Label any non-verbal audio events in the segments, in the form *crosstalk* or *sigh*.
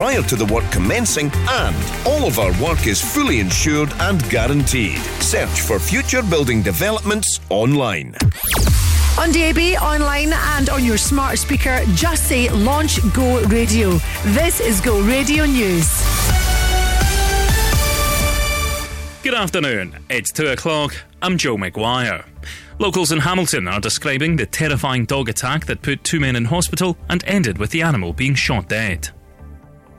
prior to the work commencing, and all of our work is fully insured and guaranteed. Search for future building developments online. On DAB, online, and on your smart speaker, just say Launch Go Radio. This is Go Radio News. Good afternoon. It's 2 o'clock. I'm Joe McGuire. Locals in Hamilton are describing the terrifying dog attack that put two men in hospital and ended with the animal being shot dead.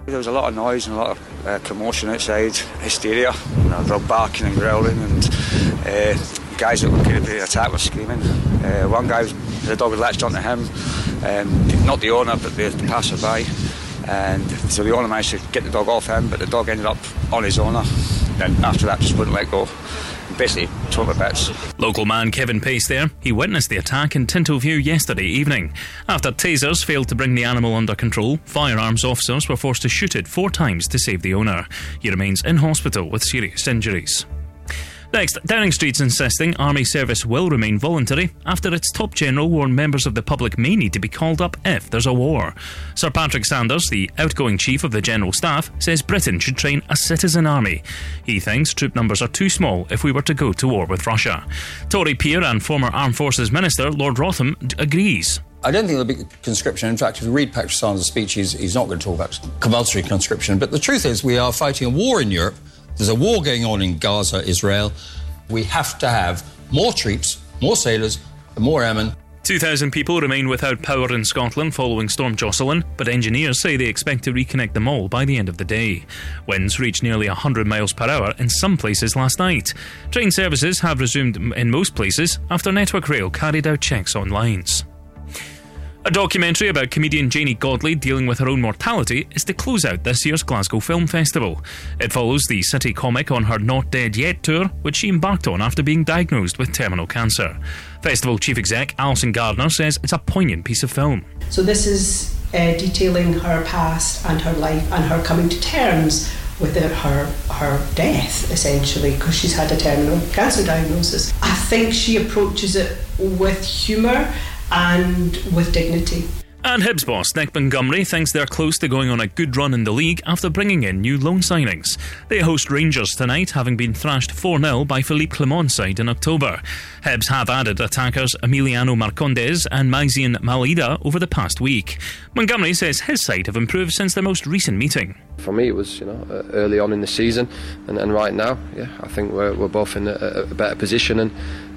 There was a lot of noise and a lot of uh, commotion outside, hysteria, you know, dog barking and growling, and uh, guys that were getting to be attacked were screaming. Uh, one guy, the dog had latched onto him, um, not the owner, but the, the passerby, and so the owner managed to get the dog off him, but the dog ended up on his owner. Then after that, just wouldn't let go Local man Kevin Pace there. He witnessed the attack in Tinto View yesterday evening. After tasers failed to bring the animal under control, firearms officers were forced to shoot it four times to save the owner. He remains in hospital with serious injuries. Next, Downing Street's insisting army service will remain voluntary after its top general warned members of the public may need to be called up if there's a war. Sir Patrick Sanders, the outgoing chief of the General Staff, says Britain should train a citizen army. He thinks troop numbers are too small if we were to go to war with Russia. Tory peer and former Armed Forces Minister Lord Wrotham agrees. I don't think there'll be conscription. In fact, if you read Patrick Sanders' speech, he's, he's not going to talk about compulsory conscription. But the truth is, we are fighting a war in Europe there's a war going on in Gaza, Israel. We have to have more troops, more sailors, and more airmen. 2,000 people remain without power in Scotland following Storm Jocelyn, but engineers say they expect to reconnect them all by the end of the day. Winds reached nearly 100 miles per hour in some places last night. Train services have resumed in most places after Network Rail carried out checks on lines. A documentary about comedian Janey Godley dealing with her own mortality is to close out this year's Glasgow Film Festival. It follows the city comic on her Not Dead Yet tour, which she embarked on after being diagnosed with terminal cancer. Festival chief exec Alison Gardner says it's a poignant piece of film. So, this is uh, detailing her past and her life and her coming to terms with her her death essentially because she's had a terminal cancer diagnosis. I think she approaches it with humour and with dignity. And Hibs boss Nick Montgomery thinks they're close to going on a good run in the league after bringing in new loan signings. They host Rangers tonight, having been thrashed 4 0 by Philippe Clement's side in October. Hibs have added attackers Emiliano Marcondes and Myziane Maolida over the past week. Montgomery says his side have improved since their most recent meeting. For me, it was you know early on in the season, and, and right now, yeah, I think we're, we're both in a, a better position and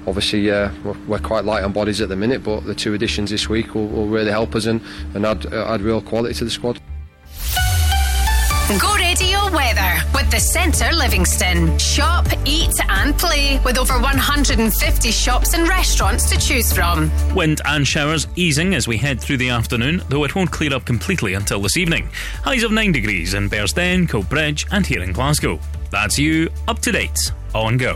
obviously uh, we're, quite light on bodies at the minute, but the two additions this week will, will really help us and, and add, uh, add real quality to the squad. Go radio weather with the Centre Livingston. Shop, eat, and play with over 150 shops and restaurants to choose from. Wind and showers easing as we head through the afternoon, though it won't clear up completely until this evening. Highs of 9 degrees in Bearsden, Coatbridge, and here in Glasgow. That's you up to date on Go.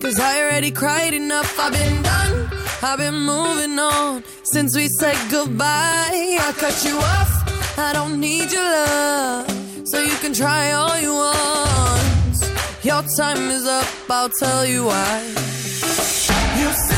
Cause I already cried enough, I've been done. I've been moving on since we said goodbye. I cut you off, I don't need your love. So you can try all you want. Your time is up, I'll tell you why. You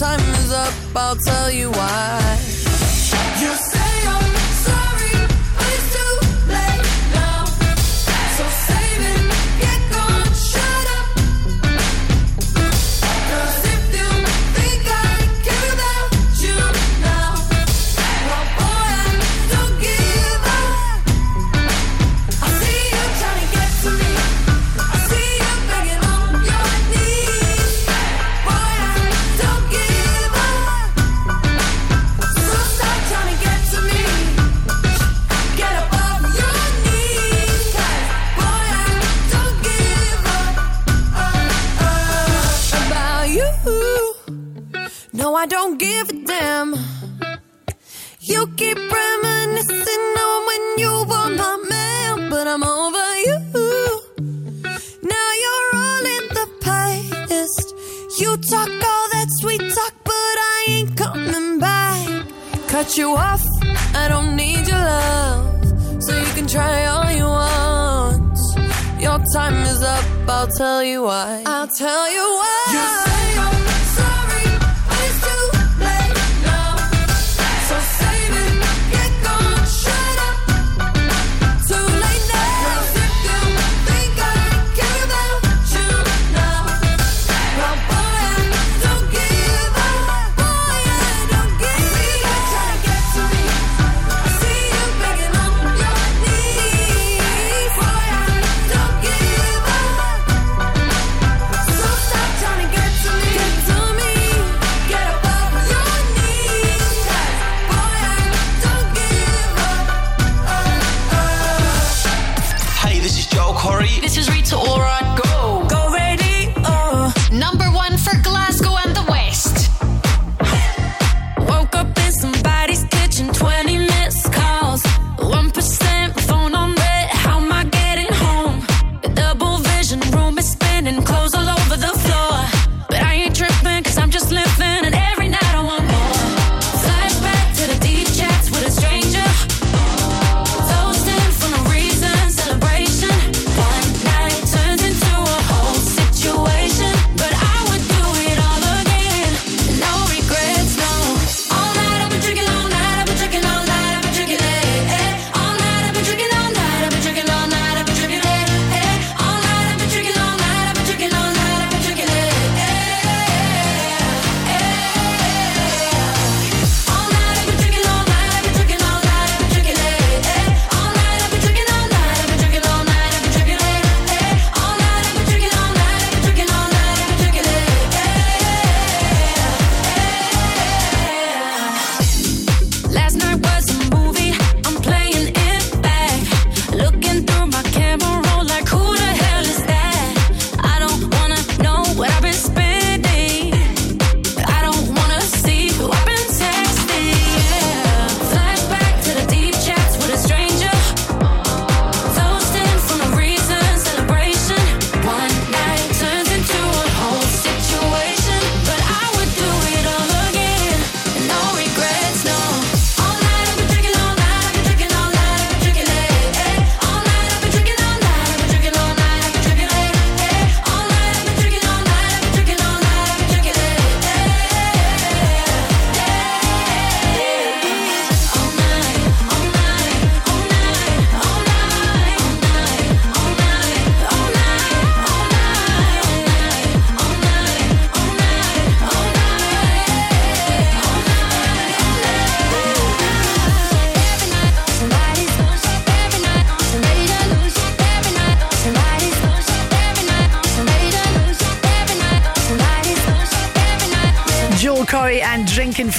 time is up, I'll tell you why.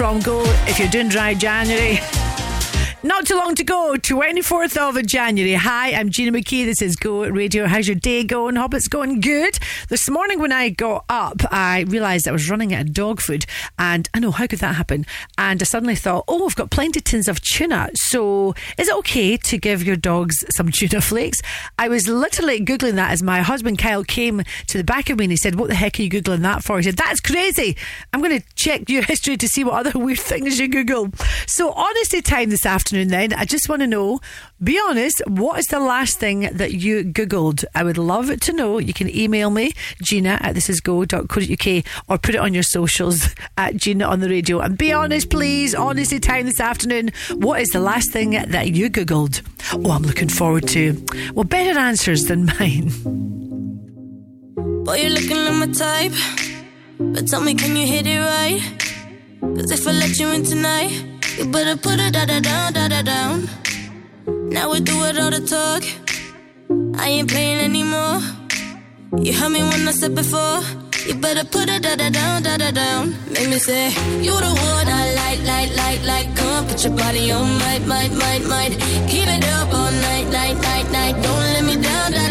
from go if you're doing dry January. Not too long to go, 24th of January. Hi, I'm Gina McKie. This is Go Radio. How's your day going? Hope it's going good. This morning when I got up, I realised I was running out of dog food and I know, how could that happen? And I suddenly thought, oh, I've got plenty of tins of tuna. So, is it okay to give your dogs some tuna flakes? I was literally Googling that as my husband Kyle came to the back of me and he said, What the heck are you Googling that for? He said, That's crazy. I'm going to check your *laughs* history to see what other weird things you Google. So, honesty time this afternoon, then. I just want to know, be honest, what is the last thing that you Googled? I would love to know. You can email me, gina at thisisgo.co.uk, or put it on your socials *laughs* at Gina on the radio. And be honest, please. Honesty time this afternoon. What is the last thing that you Googled? Oh, I'm looking forward to, well, better answers than mine. Boy, you're looking like my type. But tell me, can you hit it right? Cause if I let you in tonight, you better put it da da down, da da down. Now we do it all the talk. I ain't playing anymore. You heard me when I said before. You better put it da da down, da da down. Make me say, You the one I like, like, like, like. Come put your body on, might, might, might, might. Keep it up all night, night, night, night. Don't let me down, da da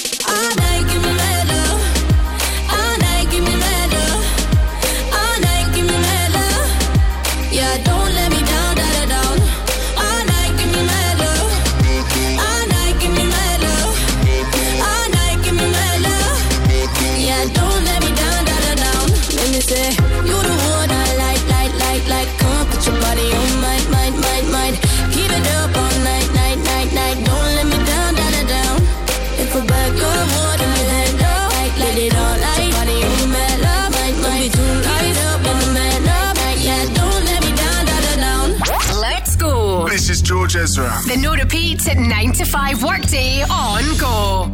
Ezra. The no repeat 9 to 5 workday on go.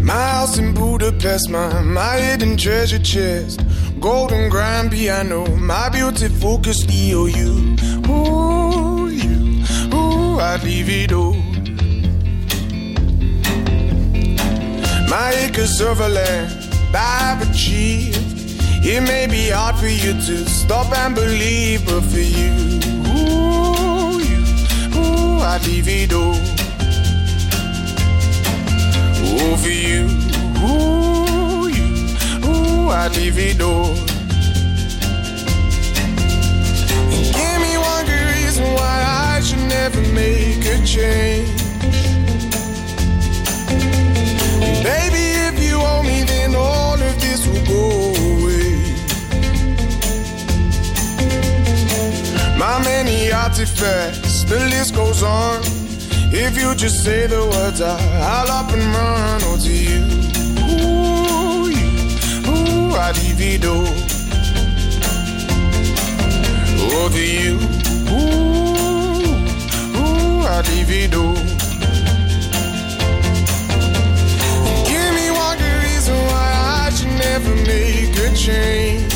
My house in Budapest, my, my hidden treasure chest. Golden grand piano, my beauty focus EOU. Ooh, you, ooh, I'd leave it all. My acres of land I've achieved. It may be hard for you to stop and believe, but for you, ooh, you, ooh, I'd leave it all. Ooh, for you, ooh, you, ooh, it all. And give me one good reason why I should never make a change. Baby, if you owe me, then all of this will go My many artifacts, the list goes on. If you just say the words, I, I'll up and run. Oh, to you, ooh, you, ooh, I divido. Oh, to you, ooh, ooh, I divido. Give me one good reason why I should never make a change.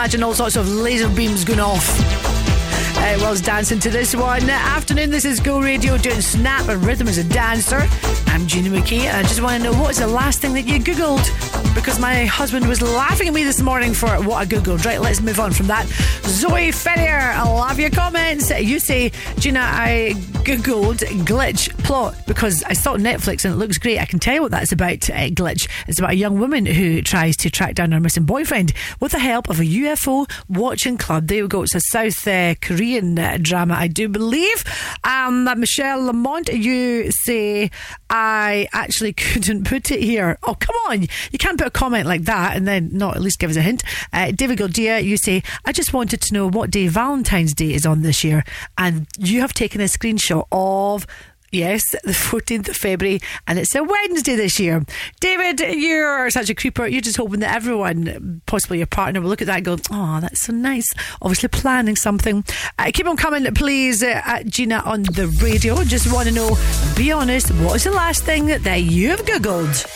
Imagine all sorts of laser beams going off. Uh, whilst dancing to this one. Afternoon, this is Go Radio doing Snap and Rhythm as a dancer. I'm Gina McKie, and I just want to know what was the last thing that you Googled? Because my husband was laughing at me this morning for what I Googled. Right, let's move on from that. Zoe Ferrier, I love your comments. You say, Gina, I Googled glitch plot because I saw Netflix and it looks great. I can tell you what that's about, uh, glitch. It's about a young woman who tries to track down her missing boyfriend with the help of a UFO watching club. There we go. It's a South uh, Korean uh, drama, I do believe. Um, Michelle Lamont, you say, I actually *laughs* couldn't put it here. Oh, come on. You can't put a comment like that and then not at least give us a hint. Uh, David Gildia, you say, I just wanted to know what day Valentine's Day is on this year. And you have taken a screenshot of Yes, the 14th of February, and it's a Wednesday this year. David, you're such a creeper. You're just hoping that everyone, possibly your partner, will look at that and go, oh, that's so nice. Obviously, planning something. Uh, keep on coming, please, uh, at Gina on the radio. Just want to know, be honest, what is the last thing that you've Googled?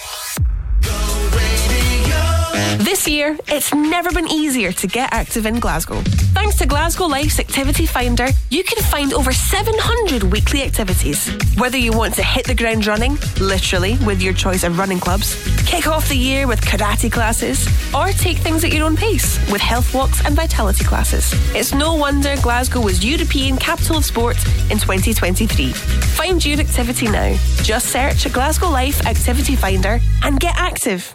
This year, it's never been easier to get active in Glasgow. Thanks to Glasgow Life's Activity Finder, you can find over 700 weekly activities. Whether you want to hit the ground running, literally, with your choice of running clubs, kick off the year with karate classes, or take things at your own pace with health walks and vitality classes. It's no wonder Glasgow was European Capital of Sport in 2023. Find your activity now. Just search Glasgow Life Activity Finder and get active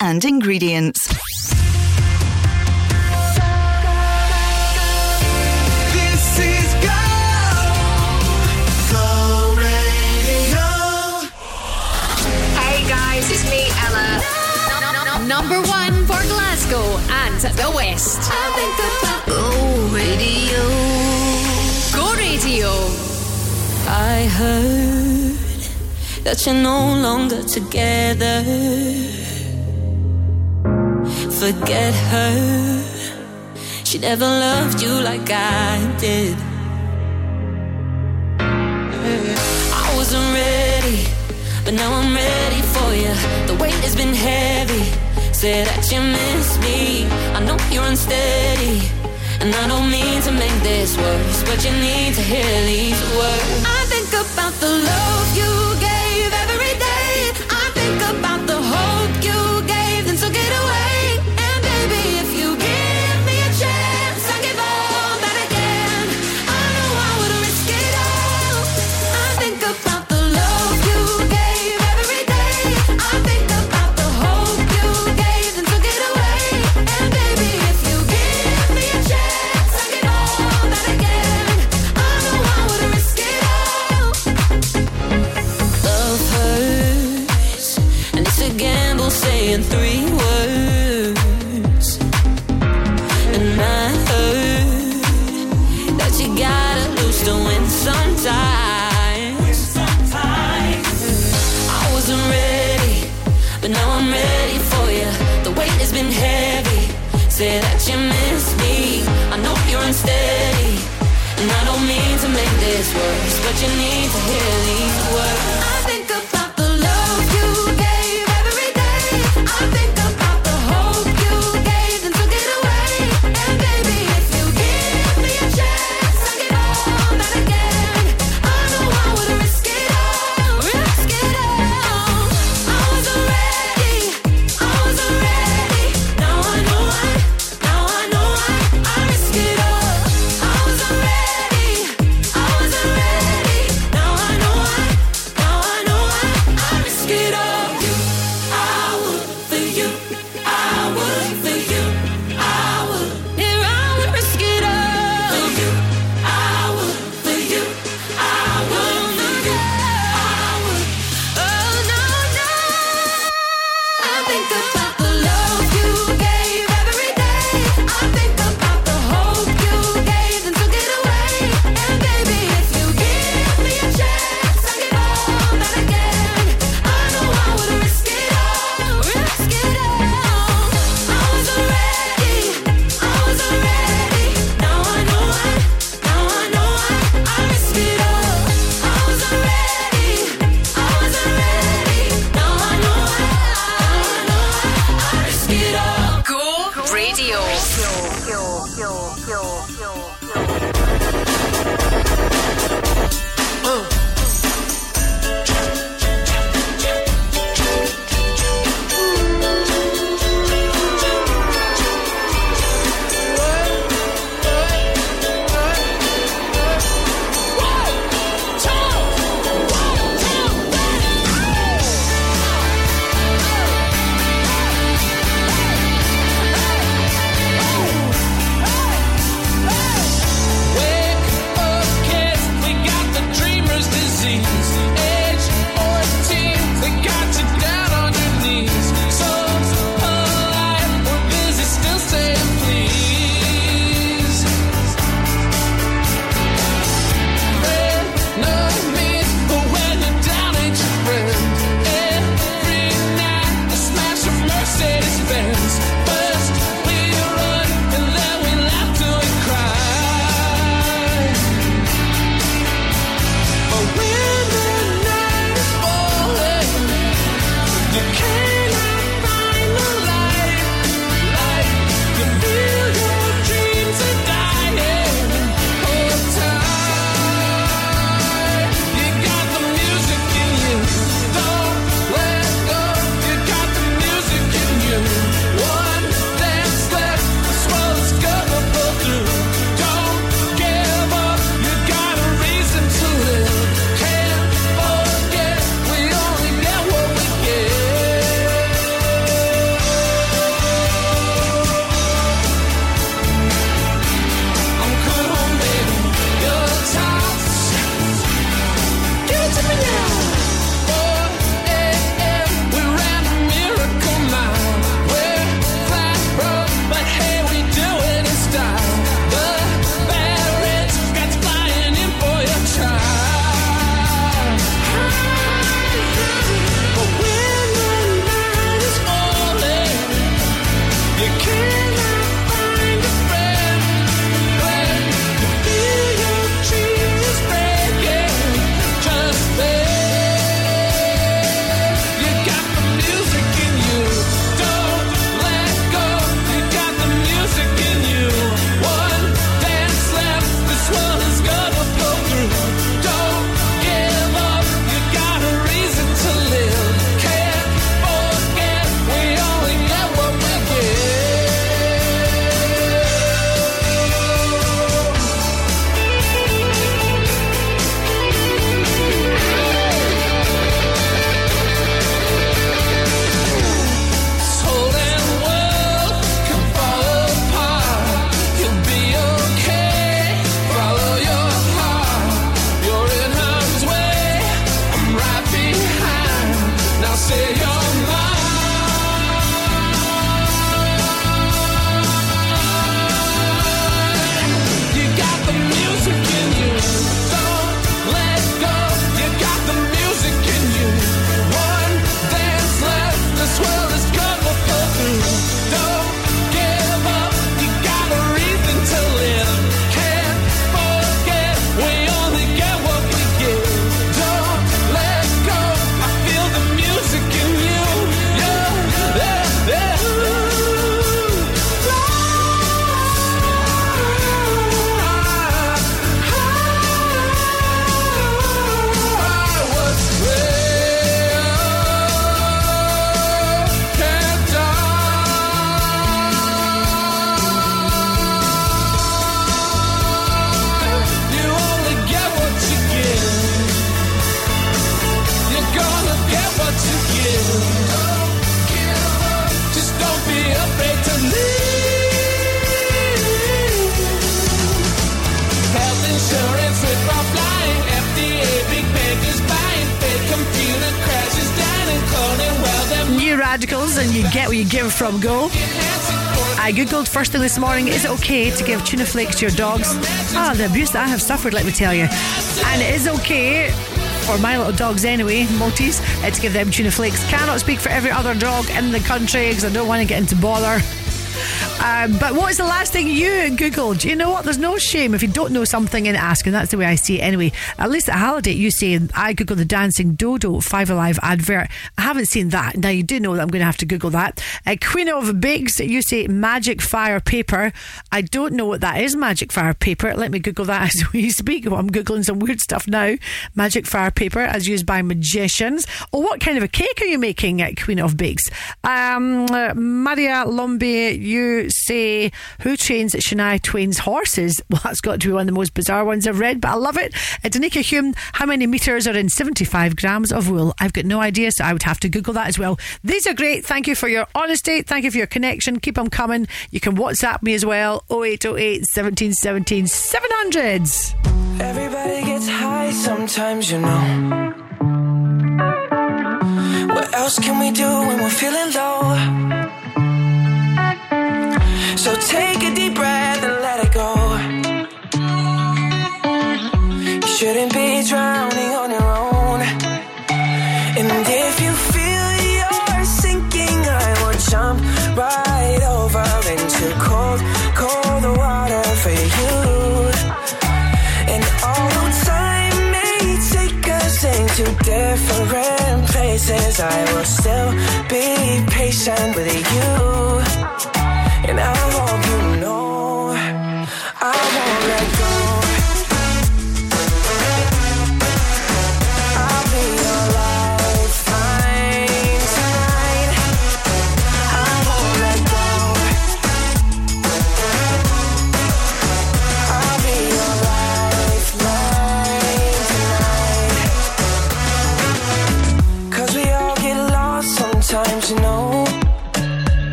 and ingredients. This is Go, Go Radio. Hey guys, it's me, Ella. Number one for Glasgow and the West. I think about Go Radio. Go Radio. I heard that you're no longer together. Forget her. She never loved you like I did. I wasn't ready, but now I'm ready for you. The weight has been heavy. Say that you miss me. I know you're unsteady. And I don't mean to make this worse, but you need to hear these words. I think about the love you Googled first thing this morning: Is it okay to give tuna flakes to your dogs? Ah, the abuse that I have suffered, let me tell you. And it is okay for my little dogs anyway, Maltese, uh, to give them tuna flakes. Cannot speak for every other dog in the country because I don't want to get into bother. Um, but what's the last thing you googled? You know what? There's no shame if you don't know something in asking. That's the way I see it anyway. At least at Halliday, you say I googled the dancing dodo Five Alive advert. I haven't seen that. Now you do know that I'm going to have to Google that. Uh, Queen of Bakes, you say magic fire paper. I don't know what that is. Magic fire paper. Let me Google that *laughs* as we speak. Well, I'm googling some weird stuff now. Magic fire paper as used by magicians. Oh, what kind of a cake are you making at Queen of Bakes? Um, uh, Maria Lombe, you say who trains Shania Twain's horses? *laughs* Well, that's got to be one of the most bizarre ones I've read, but I love it. Uh, Danica Hume, how many meters are in 75 grams of wool? I've got no idea, so I would have to Google that as well. These are great. Thank you for your honesty. Thank you for your connection. Keep them coming. You can WhatsApp me as well. 0808 1717 700s. Everybody gets high sometimes, you know. What else can we do when we're feeling low? So take a deep breath and let it go. You shouldn't be drowning on your own. And if you feel you're sinking, I will jump right over into cold, cold water for you. And although time may take us into different places, I will still be patient with you. And I hope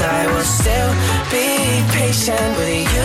I will still be patient with you.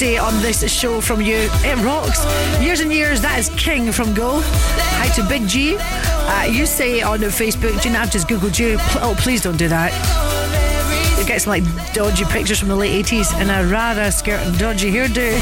Love on this show from you. It rocks. Years and years, that is King from Go. Hi to Big G. Uh, you say on Facebook, Gina, I've just Googled you. Oh, please don't do that. It gets like dodgy pictures from the late 80s and a ra-ra skirt and dodgy hairdo.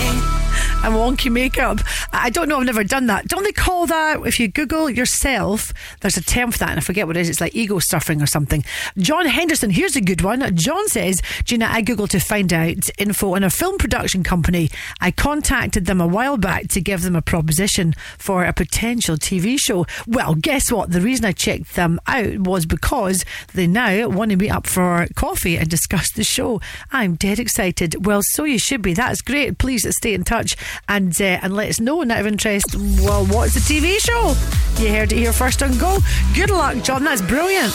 And wonky makeup. I don't know, I've never done that. Don't they call that, if you Google yourself, there's a term for that, and I forget what it is. It's like ego surfing or something. John Henderson, here's a good one. John says, Gina, I Googled to find out info on a film production company. I contacted them a while back to give them a proposition for a potential TV show. Well, guess what? The reason I checked them out was because they now want to meet up for coffee and discuss the show. I'm dead excited. Well, so you should be. That's great. Please stay in touch and uh, and let us know. Out of interest, well, what's the TV show? You heard it here first on Go. Good luck, John. That's brilliant.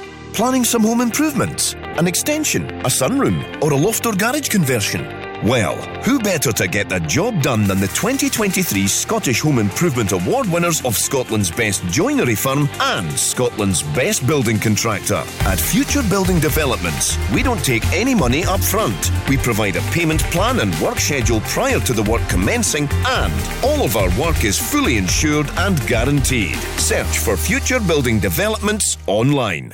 Planning some home improvements? An extension, a sunroom, or a loft or garage conversion? Well, who better to get the job done than the 2023 Scottish Home Improvement Award winners of Scotland's Best Joinery Firm and Scotland's Best Building Contractor? At Future Building Developments, we don't take any money up front. We provide a payment plan and work schedule prior to the work commencing, and all of our work is fully insured and guaranteed. Search for Future Building Developments online.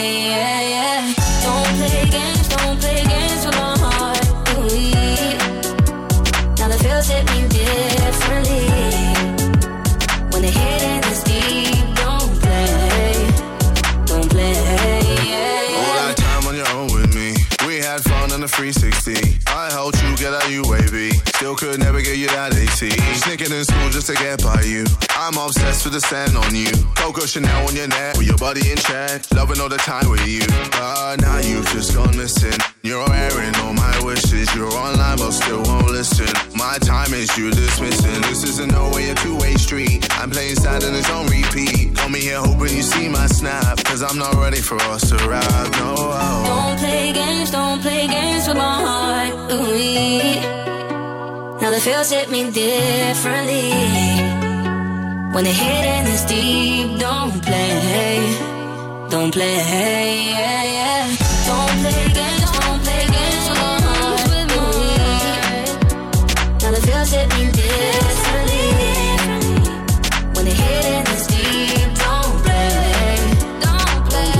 Still could never get you that AT. Sneaking in school just to get by you. I'm obsessed with the sand on you. Coco Chanel on your neck with your body in check. Loving all the time with you. But now you've just gone missing. You're airing all my wishes. You're online but still won't listen. My time is you dismissing. This isn't no way a two-way street. I'm playing sad and it's on repeat. Call me here hoping you see my snap. Cause I'm not ready for us to ride. No. Don't play games, don't play games with my heart. Ooh, now the feels hit me differently. When the hitting is deep, don't play, don't play. Yeah, yeah. Don't play games, don't play games with. Ooh, now the feels hit me differently. When the hitting is deep, don't play, don't play.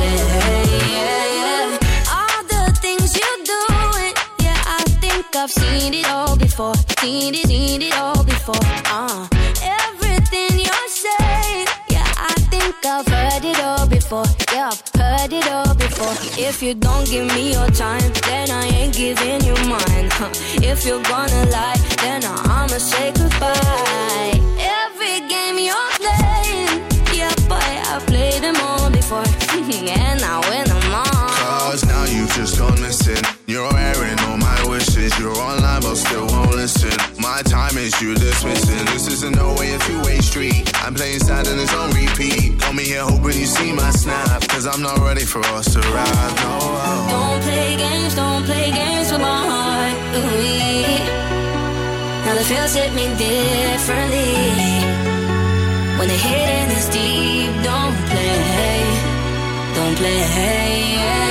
Yeah, yeah. All the things you doing, yeah, I think I've seen it all before. Seen it, seen it all before. Uh, everything you're saying, yeah, I think I've heard it all before. Yeah, I've heard it all before. If you don't give me your time, then I ain't giving you mine. Huh. If you're gonna lie, then I'ma say goodbye. Every game you're playing, yeah, boy, I've played them all before, *laughs* and I win them all. Cause now you've just gone missing. You're airing all my wishes. You're online but still listen. My time is you dismissing. This isn't no way a two-way street. I'm playing sad and it's on repeat. Call me here hoping you see my snap. Cause I'm not ready for us to ride. No. Don't play games, don't play games with my heart. Ooh, now the feels hit me differently. When the hitting is deep, don't play, don't play. Don't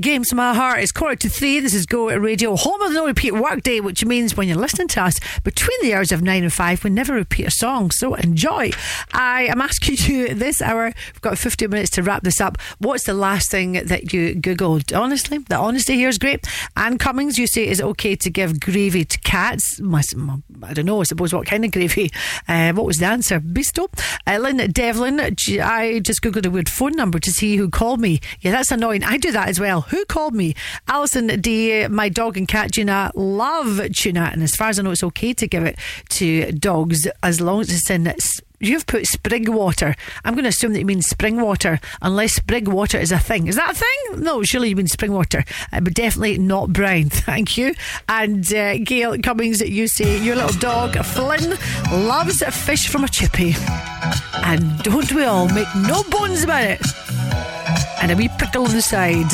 Games with my heart. It's quarter to three. This is Go at Radio, home of no repeat workday, which means when you're listening to us between the hours of nine and five, we never repeat a song. So enjoy. I am asking you this hour, we've got 15 minutes to wrap this up. What's the last thing that you Googled? Honestly, the honesty here is great. Anne Cummings, you say, is okay to give gravy to cats? Must- I don't know, I suppose what kind of gravy? Uh, what was the answer? Bisto? Lynn Devlin, I just Googled the word phone number to see who called me. Yeah, that's annoying. I do that as well. Who called me? Alison D. My dog and cat Gina love tuna, and as far as I know, it's okay to give it to dogs as long as it's in. You've put spring water. I'm going to assume that you mean spring water, unless spring water is a thing. Is that a thing? No, surely you mean spring water, uh, but definitely not brown. *laughs* Thank you. And uh, Gail Cummings, you say your little dog Flynn loves fish from a chippy, and don't we all make no bones about it? And a wee pickle on the side.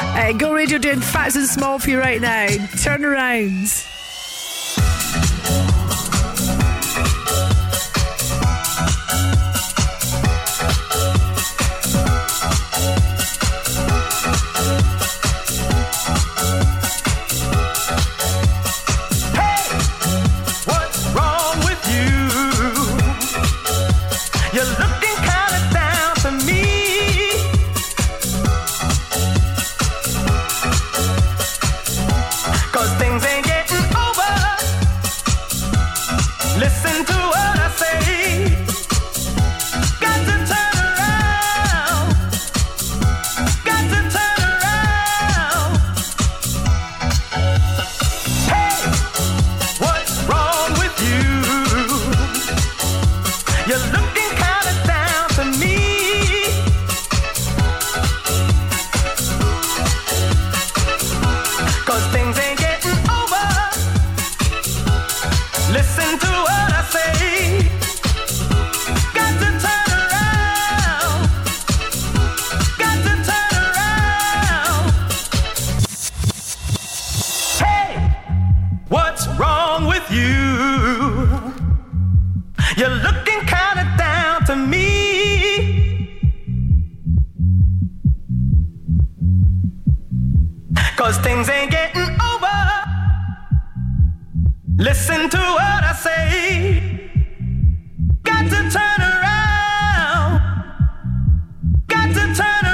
Uh, Go Radio doing fats and small for you right now. Turn around. You're looking kinda down to me. Cause things ain't getting over. Listen to what I say. Got to turn around. Got to turn around.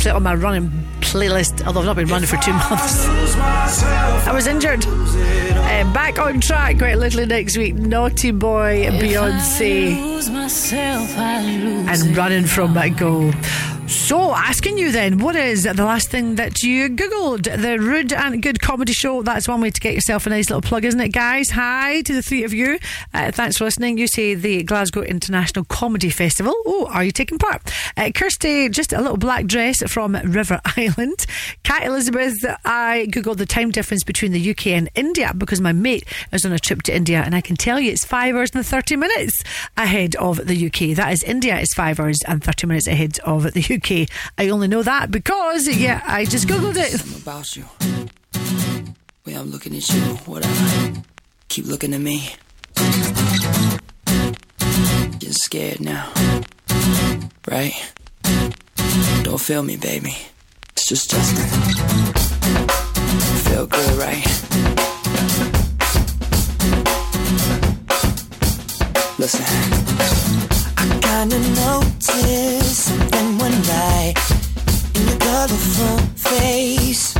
Actually on my running playlist, although I've not been running for two *laughs* months. I was injured. Uh, back on track quite literally next week. Naughty Boy, Beyonce, Lose I lose and running from that goal. So, asking you then, what is the last thing that you Googled? The Rude and Good Comedy Show. That's one way to get yourself a nice little plug, isn't it, guys? Hi to the three of you. Uh, thanks for listening. You say the Glasgow International Comedy Festival. Oh, are you taking part? Uh, Kirsty, just a little black dress from River *laughs* Island. Cat Elizabeth, I Googled the time difference between the UK and India because my mate is on a trip to India and I can tell you it's five hours and 30 minutes ahead of the UK. That is, India is five hours and 30 minutes ahead of the UK. I only know that because, yeah, I just Googled it. Something about you. I'm looking at you. Keep looking at me. You're scared now. Right? Don't feel me, baby. It's just Justin. Feel good, right? Listen. Kinda noticed something one night in your colorful face.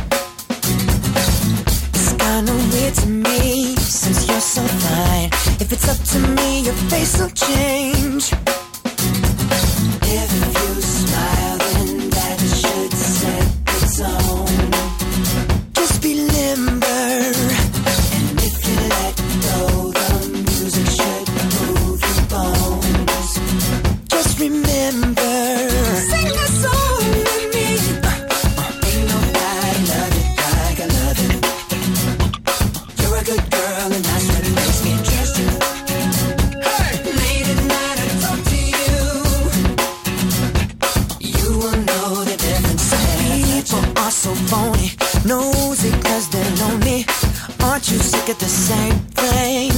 It's kinda weird to me since you're so fine. If it's up to me, your face will change. If you smile, you sick of the same thing?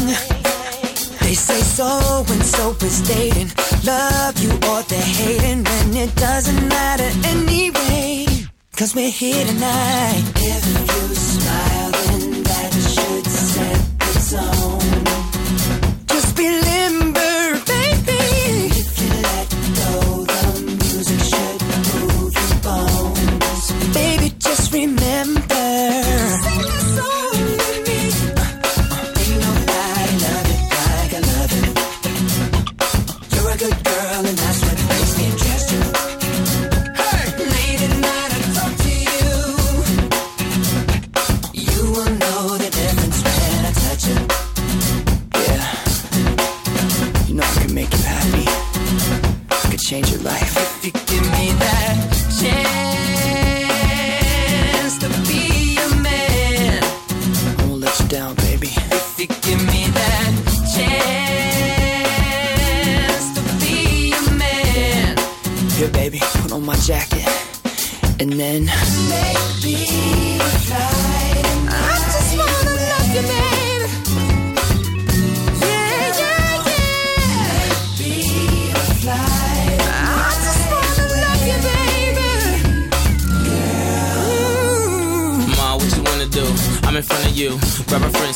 They say so and so is dating. Love you or they're hating when it doesn't matter anyway. Cause we're here tonight. If you smile,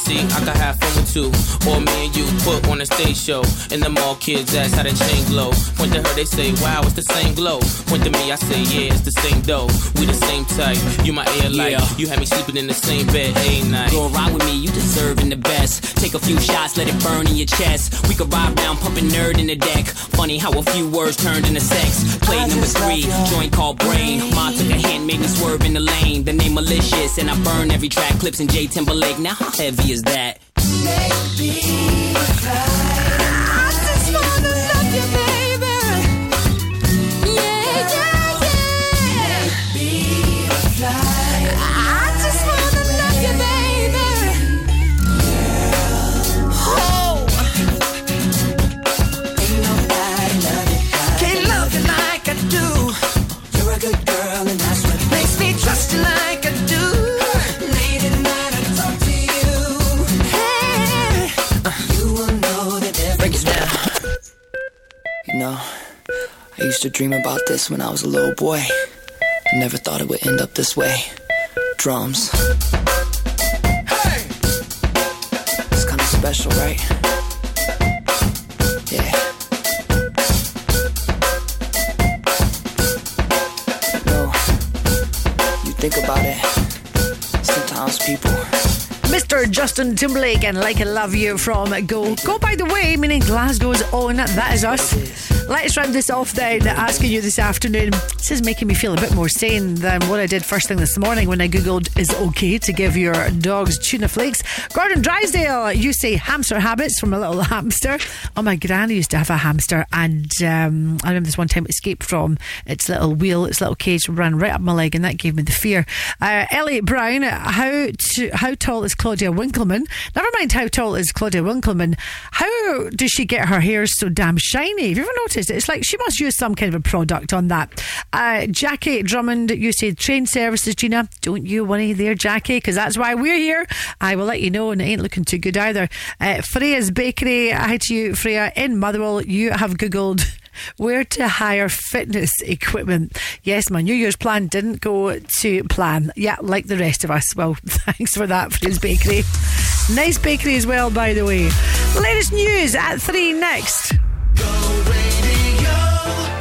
see, I can have fun with two. Or and you put on a stage show. And them all kids ask how the chain glow. Point to her, they say, wow, it's the same glow. Point to me, I say, yeah, it's the same dough. We the same type. You my air light. Yeah. You had me sleeping in the same bed a night. Go ride with me, you deserving the best. Take a few shots, let it burn in your chest. We could ride down, pumping N.E.R.D. in the deck. Funny how a few words turned into sex. Play number three, joint called Brain. Ma took a hint, made me swerve in the lane. The name malicious, and I burn every track. Clipse in J Timberlake. Now how heavy is that? Can't used to dream about this when I was a little boy. I never thought it would end up this way. Drums. Hey! It's kind of special, right? Yeah. No, you think about it. Sometimes people. Mr. Justin Timberlake and Like I Love You from Go. Go, by the way, meaning Glasgow's own. That is us. Let's round this off then, asking you this afternoon. This is making me feel a bit more sane than what I did first thing this morning when I googled is it okay to give your dogs tuna flakes. Gordon Drysdale, you say hamster habits from a little *laughs* hamster. Oh, my granny used to have a hamster, and um, I remember this one time it escaped from its little wheel, its little cage, ran right up my leg, and that gave me the fear. Uh, Elliot Brown, how to, how tall is Claudia Winkleman? Never mind how tall is Claudia Winkleman. How does she get her hair so damn shiny? Have you ever noticed? It's like she must use some kind of a product on that. Uh, Jackie Drummond, you said train services, Gina. Don't you worry there, Jackie, because that's why we're here. I will let you know, and it ain't looking too good either. Uh, Freya's Bakery, hi to you, Freya, in Motherwell. You have Googled *laughs* where to hire fitness equipment. Yes, my New Year's plan didn't go to plan. Yeah, like the rest of us. Well, *laughs* thanks for that, Freya's Bakery. Nice bakery as well, by the way. Latest news at three next.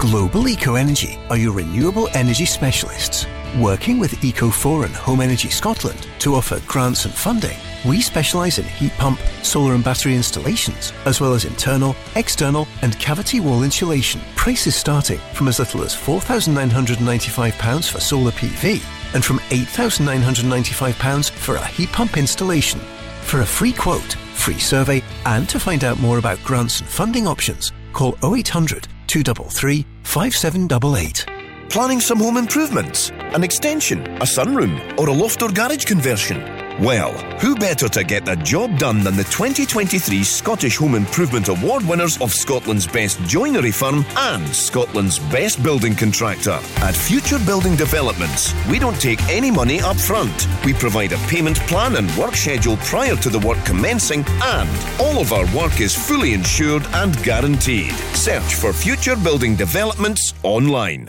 Global Eco Energy are your renewable energy specialists. Working with Eco4 and Home Energy Scotland to offer grants and funding, we specialise in heat pump, solar and battery installations, as well as internal, external, and cavity wall insulation. Prices starting from as little as £4,995 for solar PV and from £8,995 for a heat pump installation. For a free quote, free survey, and to find out more about grants and funding options, call 0800 233 5788. Planning some home improvements? An extension, a sunroom, or a loft or garage conversion? Well, who better to get the job done than the 2023 Scottish Home Improvement Award winners of Scotland's Best Joinery Firm and Scotland's Best Building Contractor? At Future Building Developments, we don't take any money up front. We provide a payment plan and work schedule prior to the work commencing, and all of our work is fully insured and guaranteed. Search for Future Building Developments online.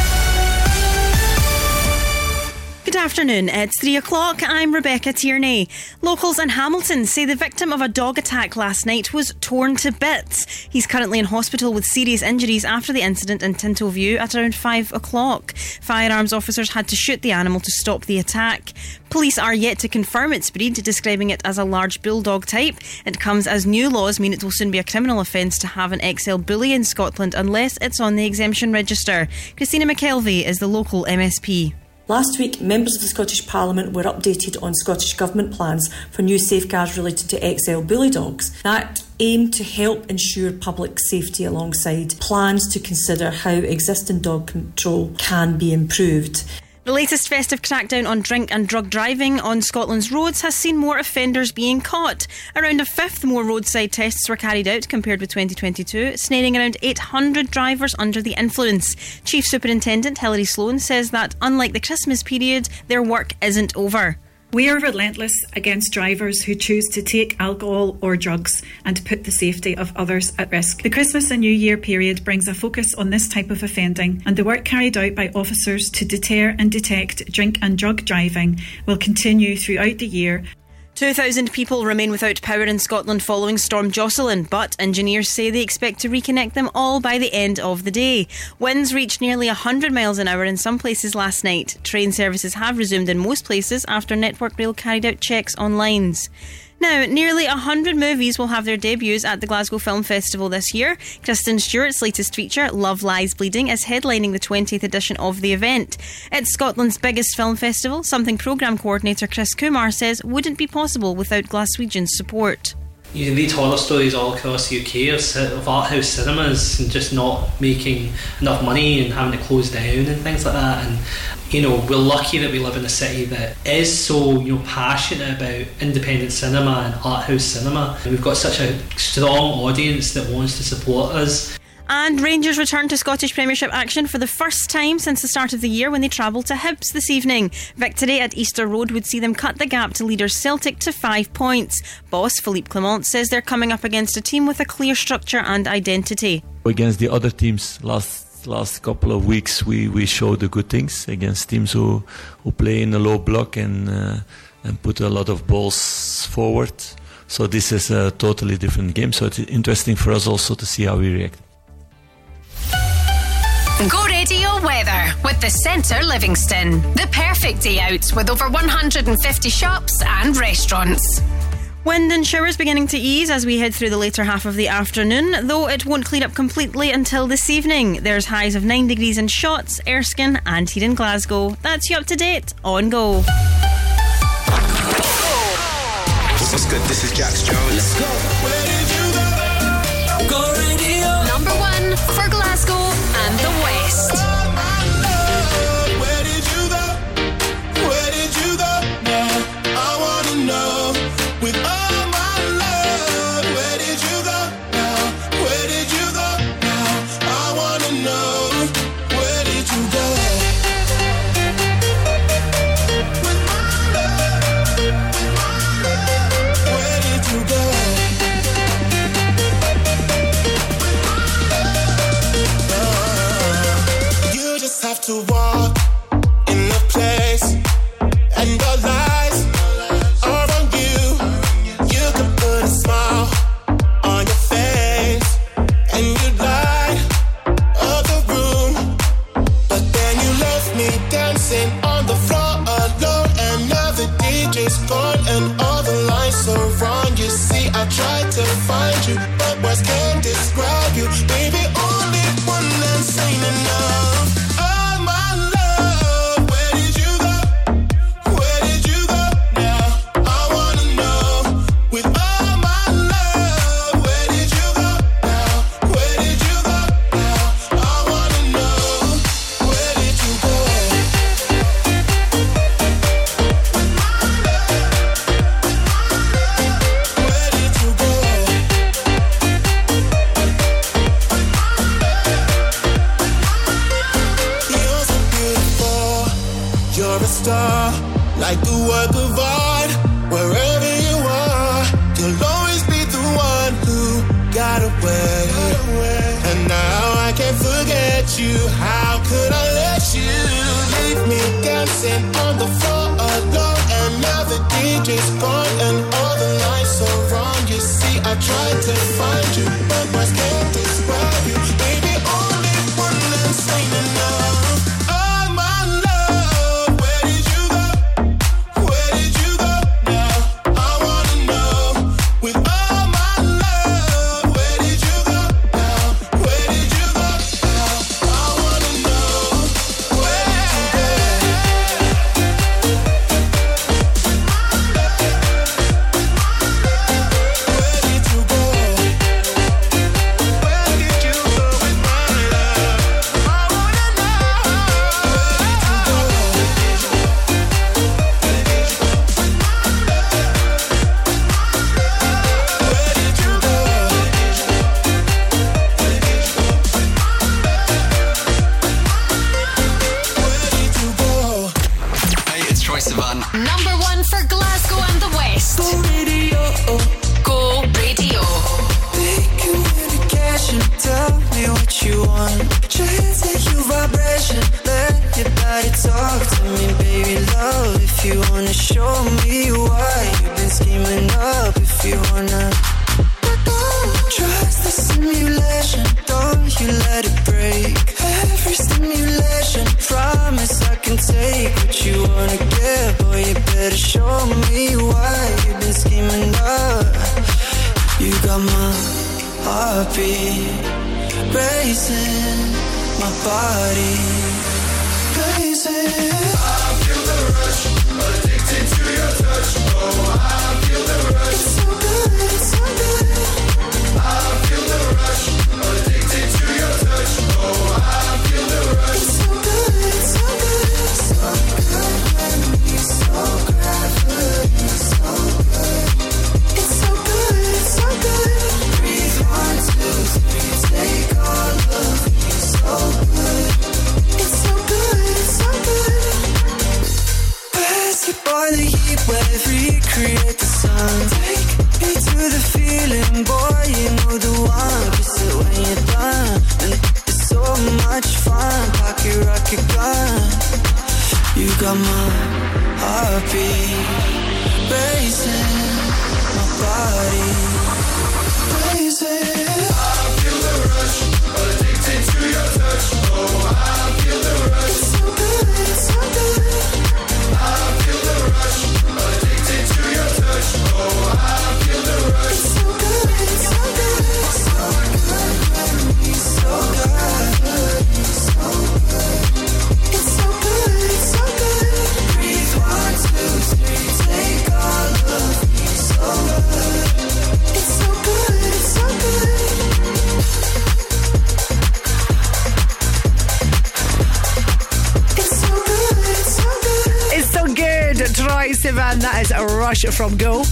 Afternoon. It's three o'clock. I'm Rebecca Tierney. Locals in Hamilton say the victim of a dog attack last night was torn to bits. He's currently in hospital with serious injuries after the incident in Tinto View at around five o'clock. Firearms officers had to shoot the animal to stop the attack. Police are yet to confirm its breed, describing it as a large bulldog type. It comes as new laws mean it will soon be a criminal offence to have an XL bully in Scotland unless it's on the exemption register. Christina McKelvey is the local MSP. Last week, members of the Scottish Parliament were updated on Scottish Government plans for new safeguards related to XL bully dogs that aim to help ensure public safety alongside plans to consider how existing dog control can be improved. The latest festive crackdown on drink and drug driving on Scotland's roads has seen more offenders being caught. Around a fifth more roadside tests were carried out compared with 2022, snaring around 800 drivers under the influence. Chief Superintendent Hilary Sloan says that, unlike the Christmas period, their work isn't over. We are relentless against drivers who choose to take alcohol or drugs and put the safety of others at risk. The Christmas and New Year period brings a focus on this type of offending, and the work carried out by officers to deter and detect drink and drug driving will continue throughout the year 2,000 people remain without power in Scotland following Storm Jocelyn, but engineers say they expect to reconnect them all by the end of the day. Winds reached nearly 100 miles an hour in some places last night. Train services have resumed in most places after Network Rail carried out checks on lines. Now, nearly 100 movies will have their debuts at the Glasgow Film Festival this year. Kristen Stewart's latest feature, Love Lies Bleeding, is headlining the 20th edition of the event. It's Scotland's biggest film festival, something programme coordinator Chris Kumar says wouldn't be possible without Glaswegian's support. You can read horror stories all across the UK of, art house cinemas and just not making enough money and having to close down and things like that. And you know, we're lucky that we live in a city that is so you know passionate about independent cinema and art house cinema. And we've got such a strong audience that wants to support us. And Rangers return to Scottish Premiership action for the first time since the start of the year when they travel to Hibs this evening. Victory at Easter Road would see them cut the gap to leaders Celtic to five points. Boss Philippe Clement says they're coming up against a team with a clear structure and identity. Against the other teams last last couple of weeks, we, we showed the good things against teams who, who play in a low block and uh, and put a lot of balls forward. So this is a totally different game. So it's interesting for us also to see how we react. Go radio weather with the Centre Livingston. The perfect day out with over 150 shops and restaurants. Wind and showers beginning to ease as we head through the later half of the afternoon, though it won't clear up completely until this evening. There's highs of 9 degrees in Shotts, Erskine, and here in Glasgow. That's you up to date on Go. What's good? This is Jax Jones. Let's go. Go to walk from Go.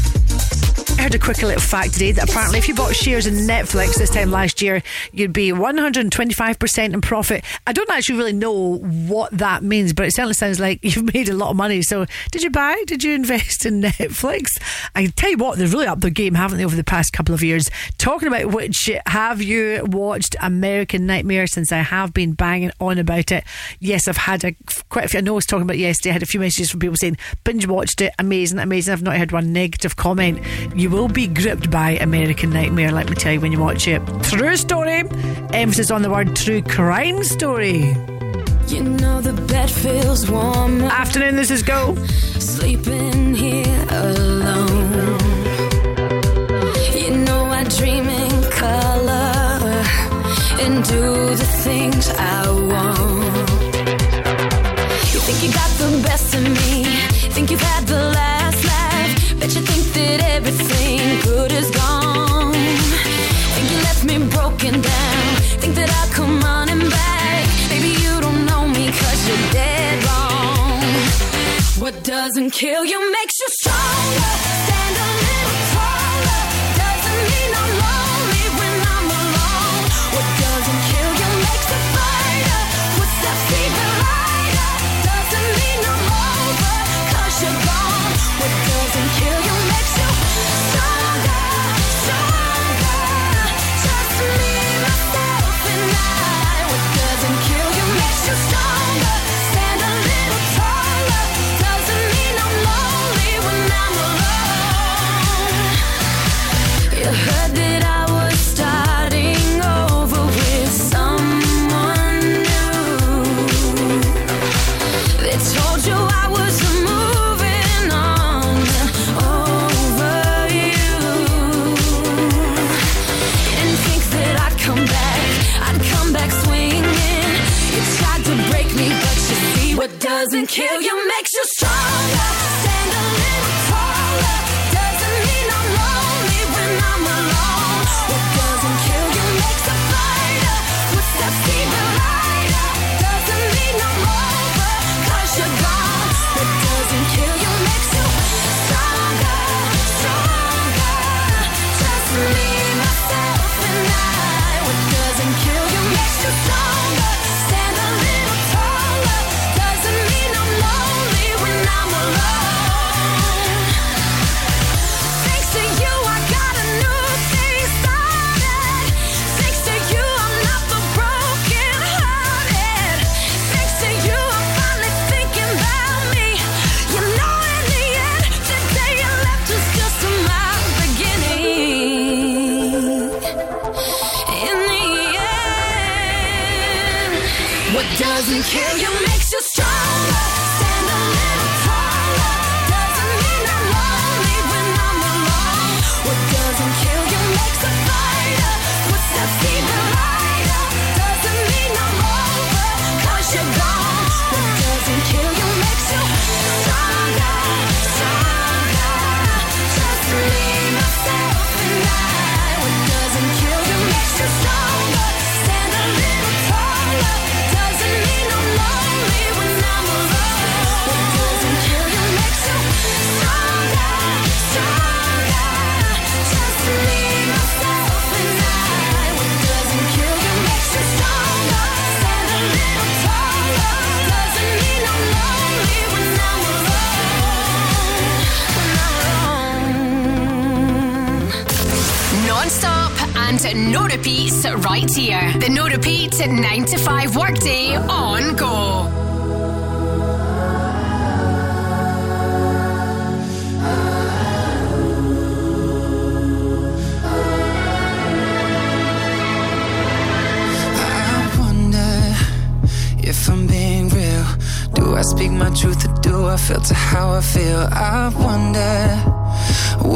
I heard a quick little fact today that apparently if you bought shares in Netflix this time last year, you'd be 125% in profit I don't actually really know what that means, but it certainly sounds like *laughs* you've made a lot of money. So, did you buy? Did you invest in *laughs* Netflix? I tell you what, they've really upped their game, haven't they, over the past couple of years? Talking about which, have you watched American Nightmare since I have been banging on about it? Yes, I've had a, quite a few. I know I was talking about yesterday. I had a few messages from people saying, binge watched it, amazing, amazing. I've not heard one negative comment. You will be gripped by American Nightmare, let me tell you, when you watch it. True story, emphasis on the word true crime story. Corey. You know the bed feels warm. Afternoon, this is Go. Sleeping here alone. You know I dream in color and do the things I want. You think you got the best of me? Think you've had the last laugh? Bet you think that everything doesn't kill you makes you stronger. kill your man. And no repeats right here. The no repeat 9 to 5 workday on go. I wonder if I'm being real. Do I speak my truth or do I filter how I feel? I wonder,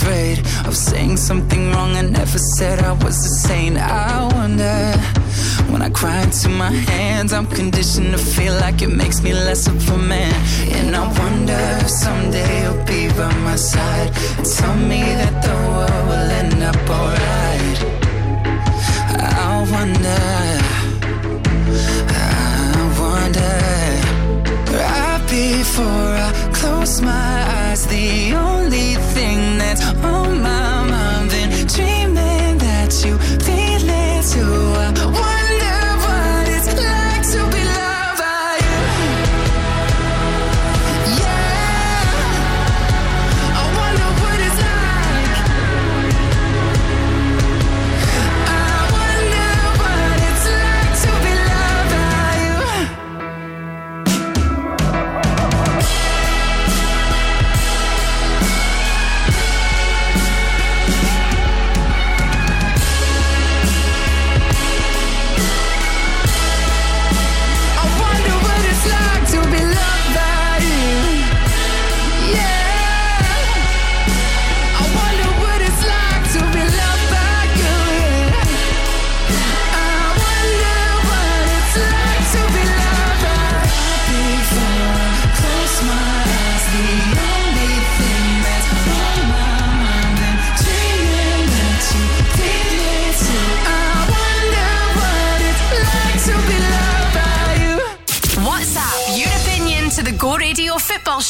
afraid of saying something wrong. I never said I was a saint. I wonder when I cry into my hands, I'm conditioned to feel like it makes me less of a man. And I wonder if someday you'll be by my side. and Tell me that the world will end up alright. I wonder. I wonder. Right before I close my eyes, the only thing that's on my mind, been dreaming that you feel it too.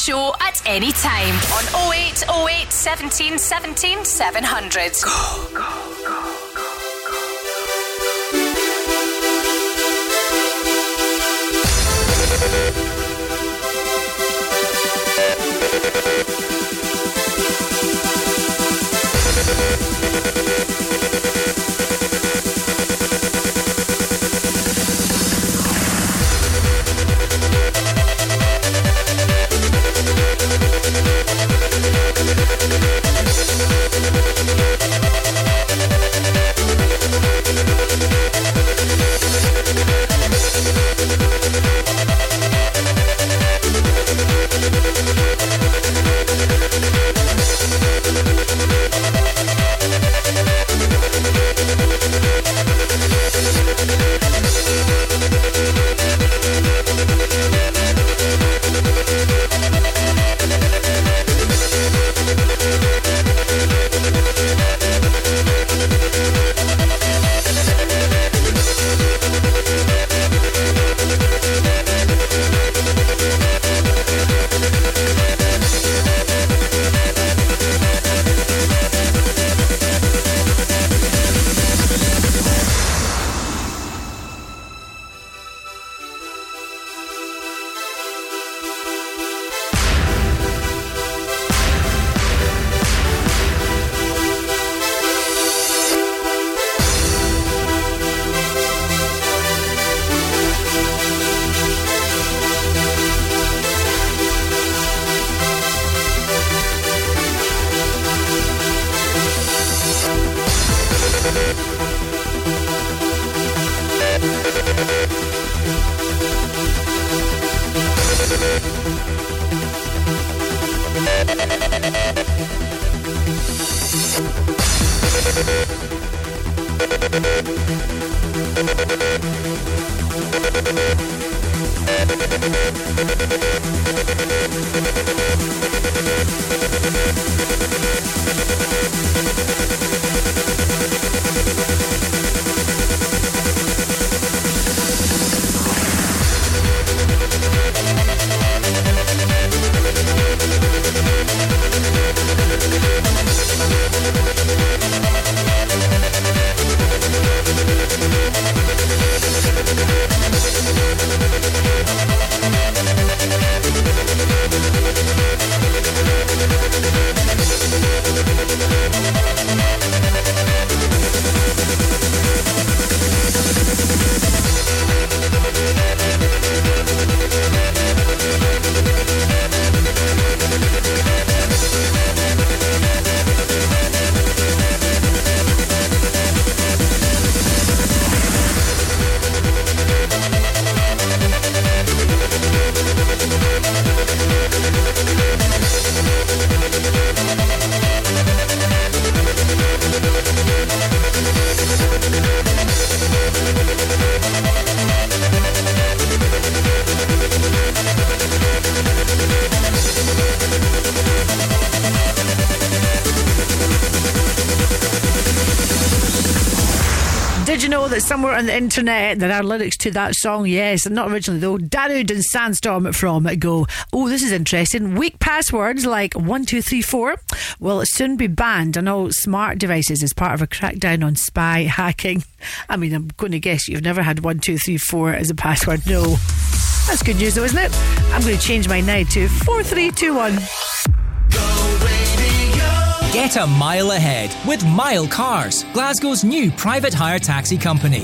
show at any time on 0808 17 17 700. Go, go, go. Thank internet there are lyrics to that song? Yes, and not originally though. Darude and Sandstorm from Go. Oh, this is interesting. Weak passwords like 1234 will soon be banned on all smart devices as part of a crackdown on spy *laughs* hacking. I mean, I'm going to guess you've never had 1234 as a password. No. That's good news though, isn't it? I'm going to change my now to 4321. Get a mile ahead with Myle Cars, Glasgow's new private hire taxi company.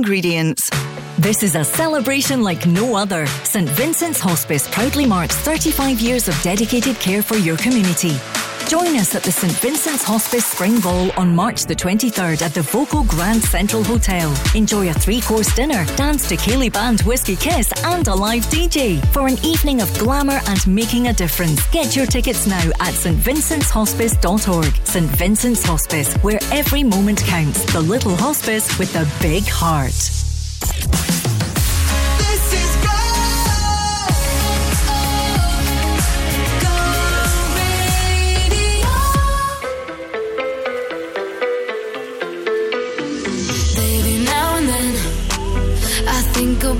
ingredients. This is a celebration like no other. St Vincent's Hospice proudly marks 35 years of dedicated care for your community. Join us at the St Vincent's Hospice Spring Ball on March the 23rd at the voco Grand Central Hotel. Enjoy a three-course dinner, dance to Ceilidh Band Whiskey Kiss and a live DJ for an evening of glamour and making a difference. Get your tickets now at stvincent'shospice.org. St Vincent's Hospice, where every moment counts. The little hospice with the big heart.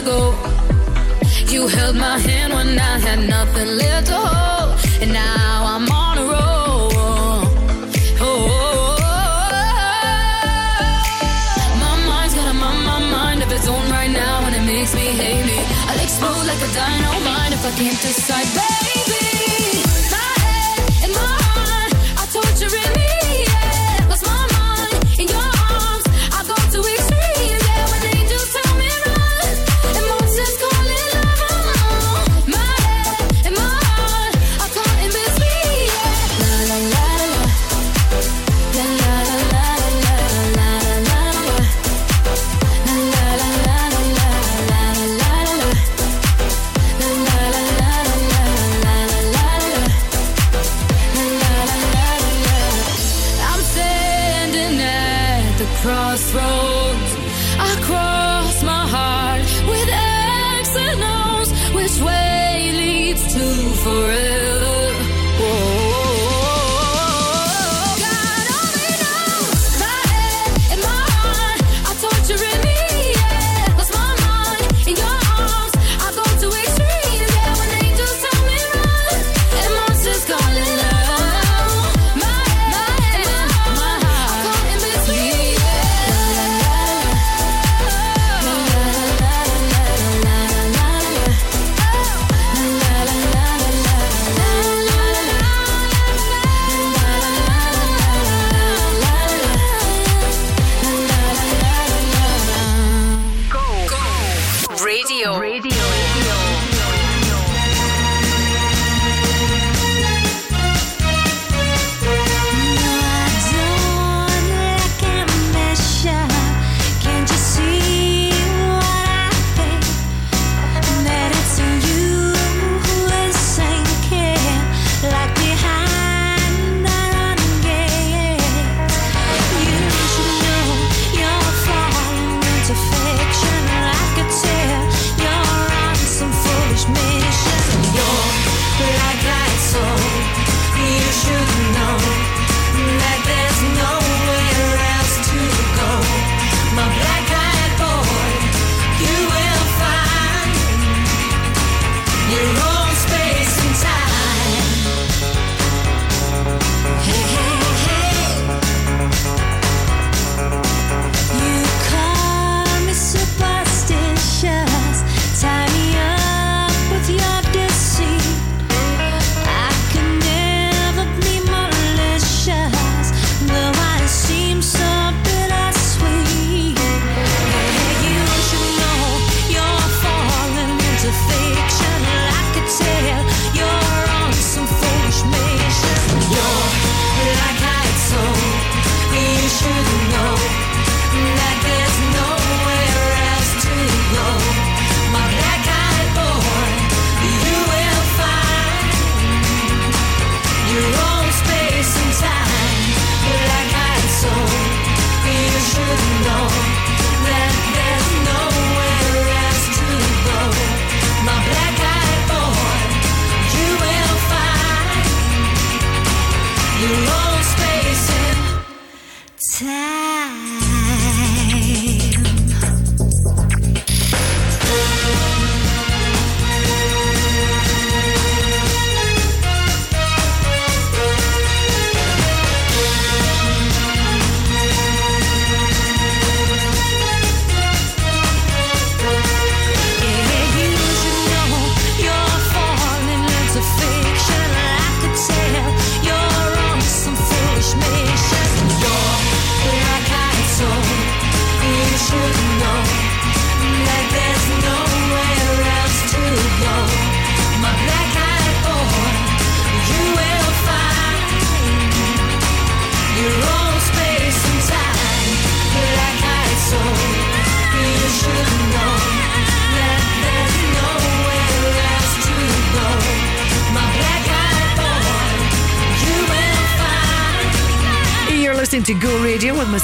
ago. You held my hand when I had nothing left to hold, and now I'm on a roll. Oh, oh, oh, my mind's got mind, my mind of its own right now, and it makes me hate me. I'll explode like a dynamite if I can't decide, babe.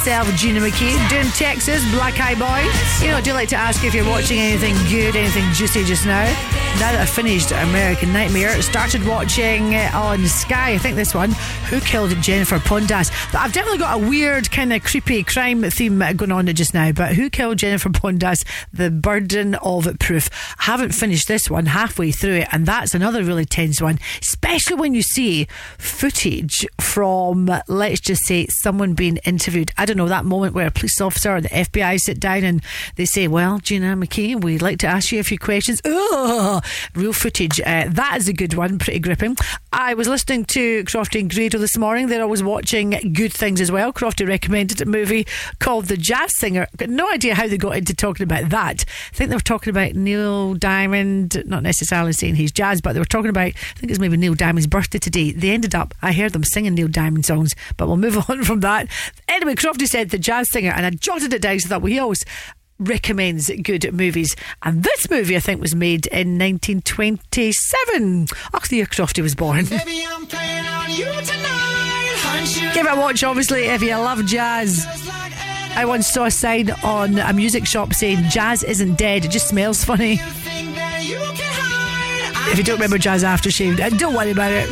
Myself, Gina McKie, doing Texas, Black Eyed Boy. You know, I do like to ask if you're watching anything good, anything juicy just now. Now that I've finished American Nightmare, started watching uh, on Sky, I think this one, Who Killed Jennifer Pandos. But I've definitely got a weird, kind of creepy crime theme going on just now, but Who Killed Jennifer Pandos? The Burden of Proof. I haven't finished this one halfway through it, and that's another really tense one, especially when you see footage from, let's just say, someone being interviewed. I don't know, that moment where a police officer or the FBI sit down and they say, Well, Gina McKie, we'd like to ask you a few questions. Ugh, real footage. Uh, that is a good one, pretty gripping. I was listening to Crofty and Grado this morning. They're always watching good things as well. Crofty recommended a movie called The Jazz Singer. Got no idea how they got into talking about that. I think they were talking about Neil Diamond, not necessarily saying he's jazz, but they were talking about, I think it's maybe Neil Diamond's birthday today. They ended up, I heard them singing Neil Diamond songs, but we'll move *laughs* on from that. Anyway, Crofty said The Jazz Singer, and I jotted it down so that we always recommends good movies. And this movie, I think, was made in 1927. After the year Crofty was born. *laughs* Give it a watch, obviously, if you love jazz. I once saw a sign on a music shop saying jazz isn't dead, it just smells funny. If you don't remember Jazz Aftershave, uh, don't worry about it.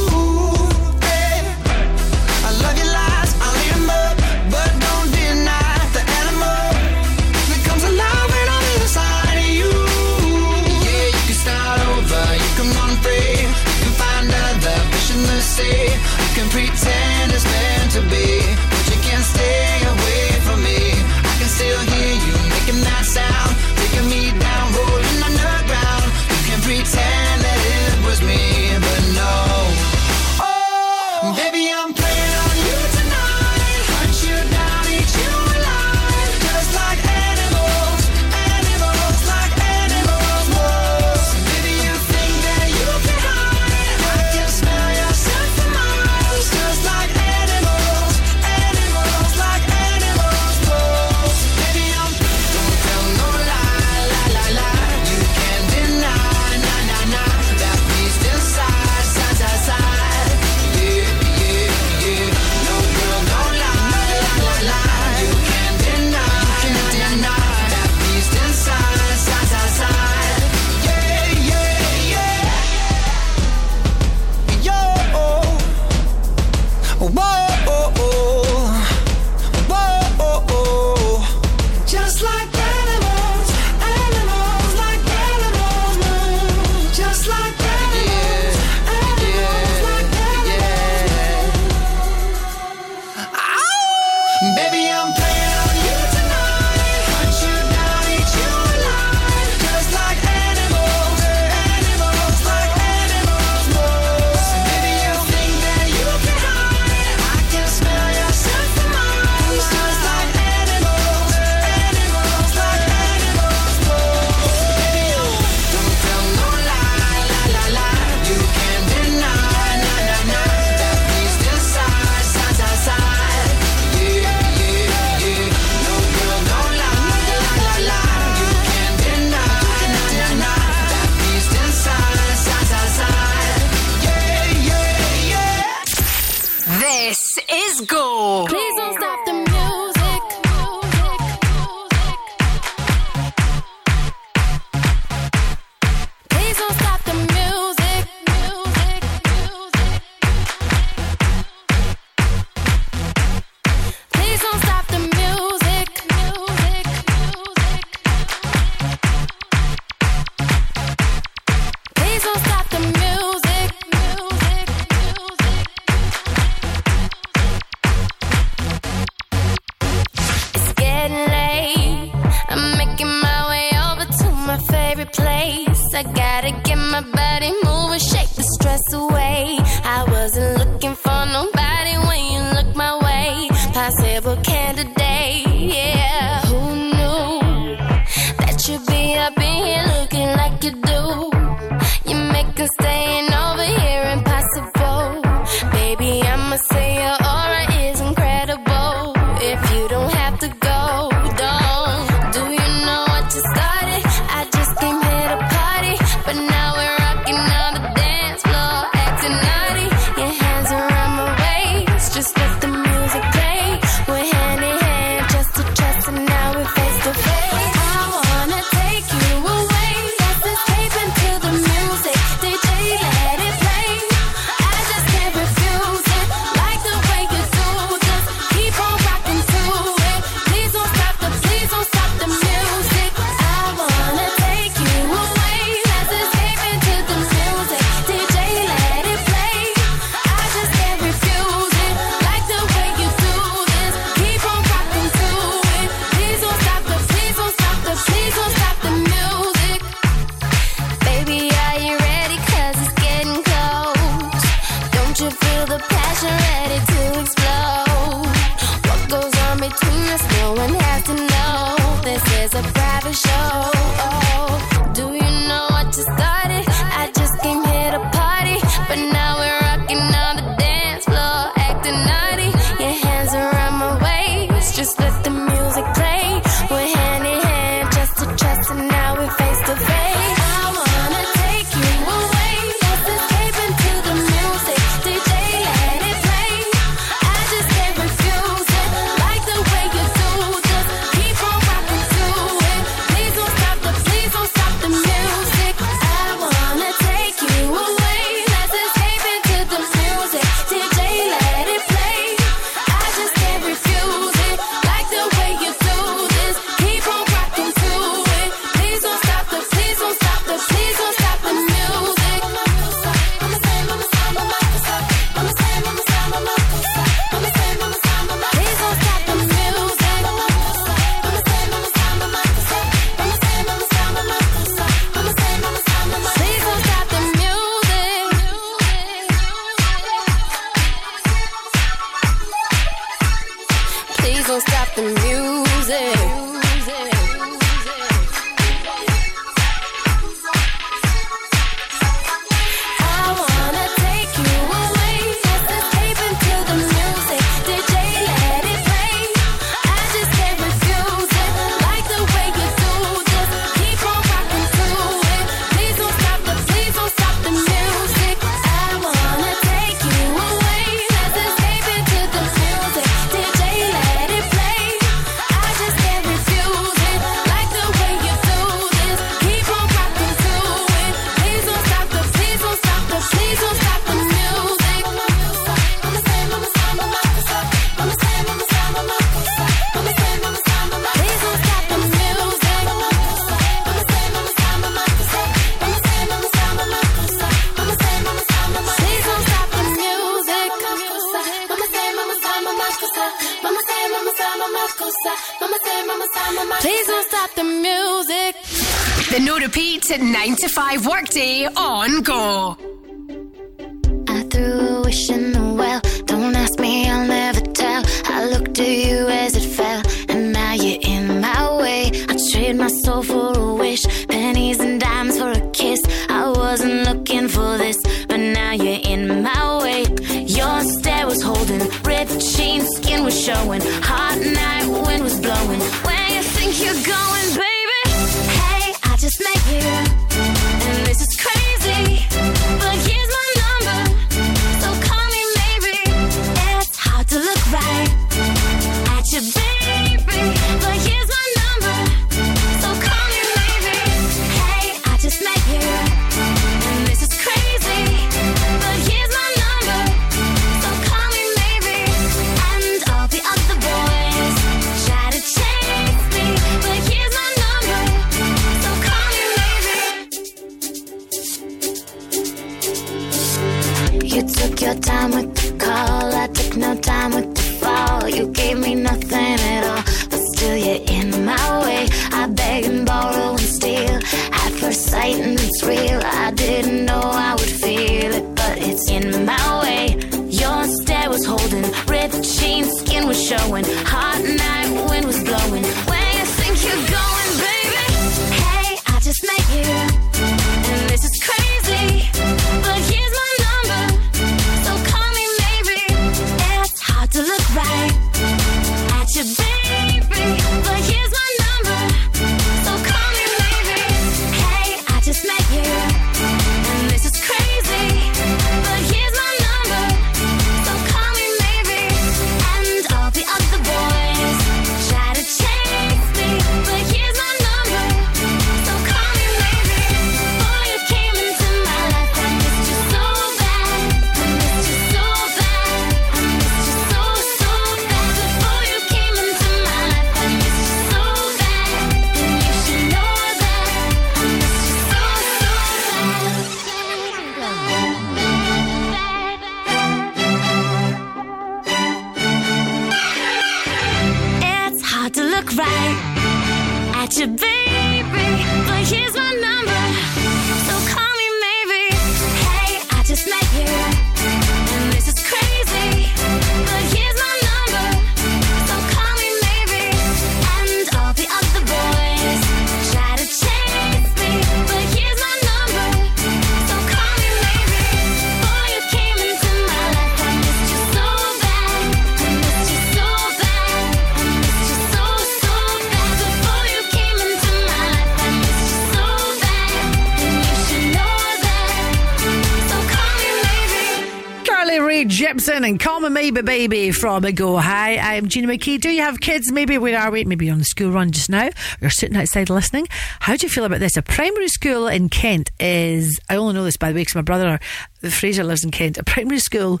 Call Baby from a Go. Hi, I'm Gina McKie. Do you have kids? Maybe where are we? Maybe you're on the school run just now. You're sitting outside listening. How do you feel about this? A primary school in Kent is, I only know this by the way because my brother Fraser lives in Kent. A primary school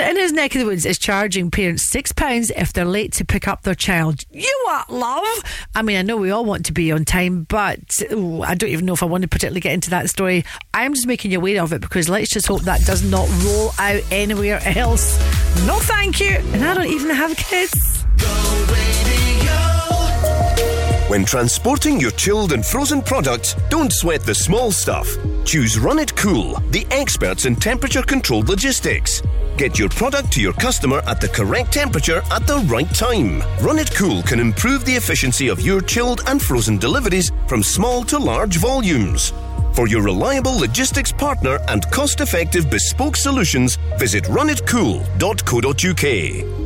in his neck of the woods is charging parents £6 if they're late to pick up their child. You what, love? I mean, I know we all want to be on time, but ooh, I don't even know if I want to particularly get into that story. I'm just making you aware of it because let's just hope that does not roll out anywhere else. No, thank you. And I don't even have kids. When transporting your chilled and frozen products, don't sweat the small stuff. Choose Run It Cool, the experts in temperature controlled logistics. Get your product to your customer at the correct temperature at the right time. Run It Cool can improve the efficiency of your chilled and frozen deliveries from small to large volumes. For your reliable logistics partner and cost effective bespoke solutions, visit runitcool.co.uk.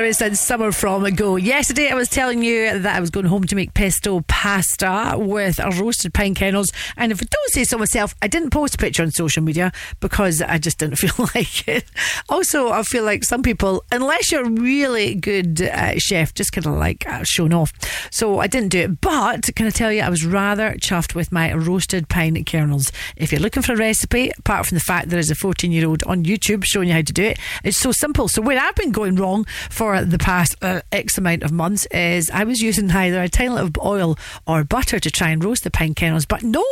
Harris and Summer from Go. Yesterday, I was telling you that I was going home to make pesto pasta with roasted pine kernels. And if I don't say so myself, I didn't post a picture on social media because I just didn't *laughs* feel like it. Also, I feel like some people, unless you're a really good uh, chef, just kind of like uh, shown off. So I didn't do it. But can I tell you, I was rather chuffed with my roasted pine kernels. If you're looking for a recipe, apart from the fact there is a 14 year old on YouTube showing you how to do it, it's so simple. So where I've been going wrong for the past uh, X amount of months is I was using either a tiny of oil or butter to try and roast the pine kernels. But no,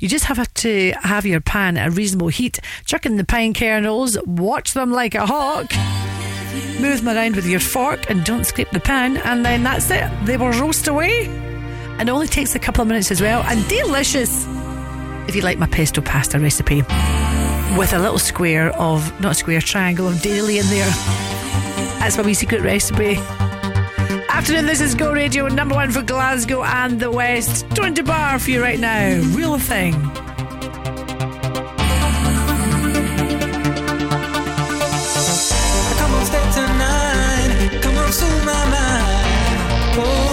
you just have to have your pan at a reasonable heat, chuck in the pine kernels, watch them like a hawk. Move them around with your fork and don't scrape the pan, and then that's it. They will roast away. And it only takes a couple of minutes as well, and delicious. If you like my pesto pasta recipe, with a little square of, not square, triangle of Dairylea in there. That's my wee secret recipe. Afternoon, this is Go Radio, number one for Glasgow and the West. 20 bar for you right now. Real thing. Come on, tonight. Come on, my mind. Oh.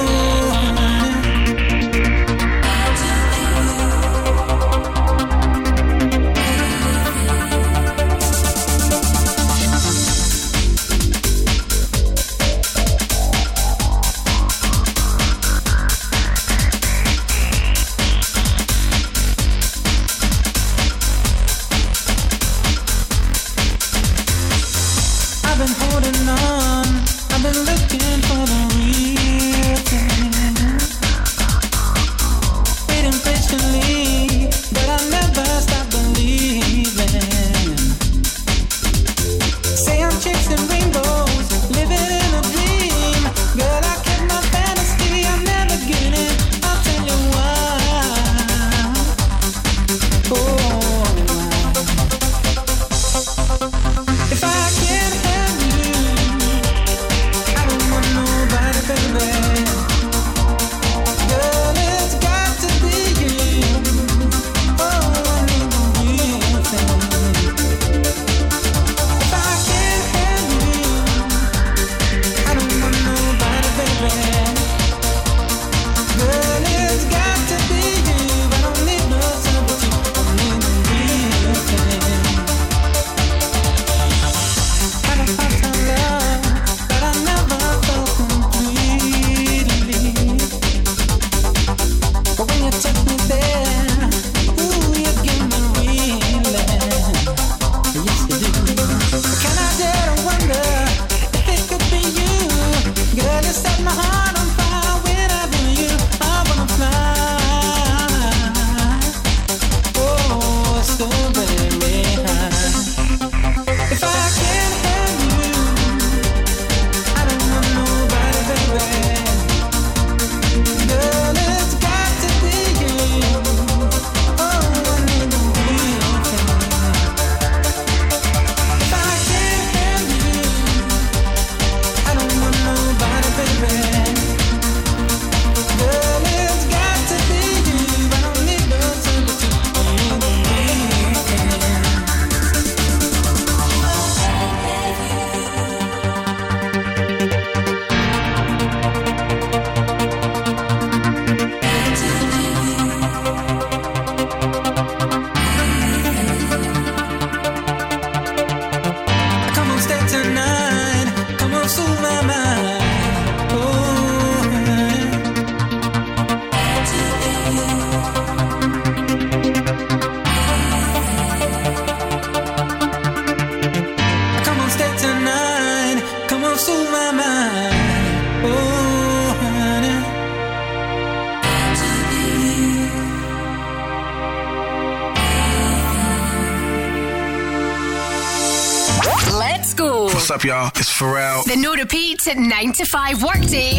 consistent nine to five workday.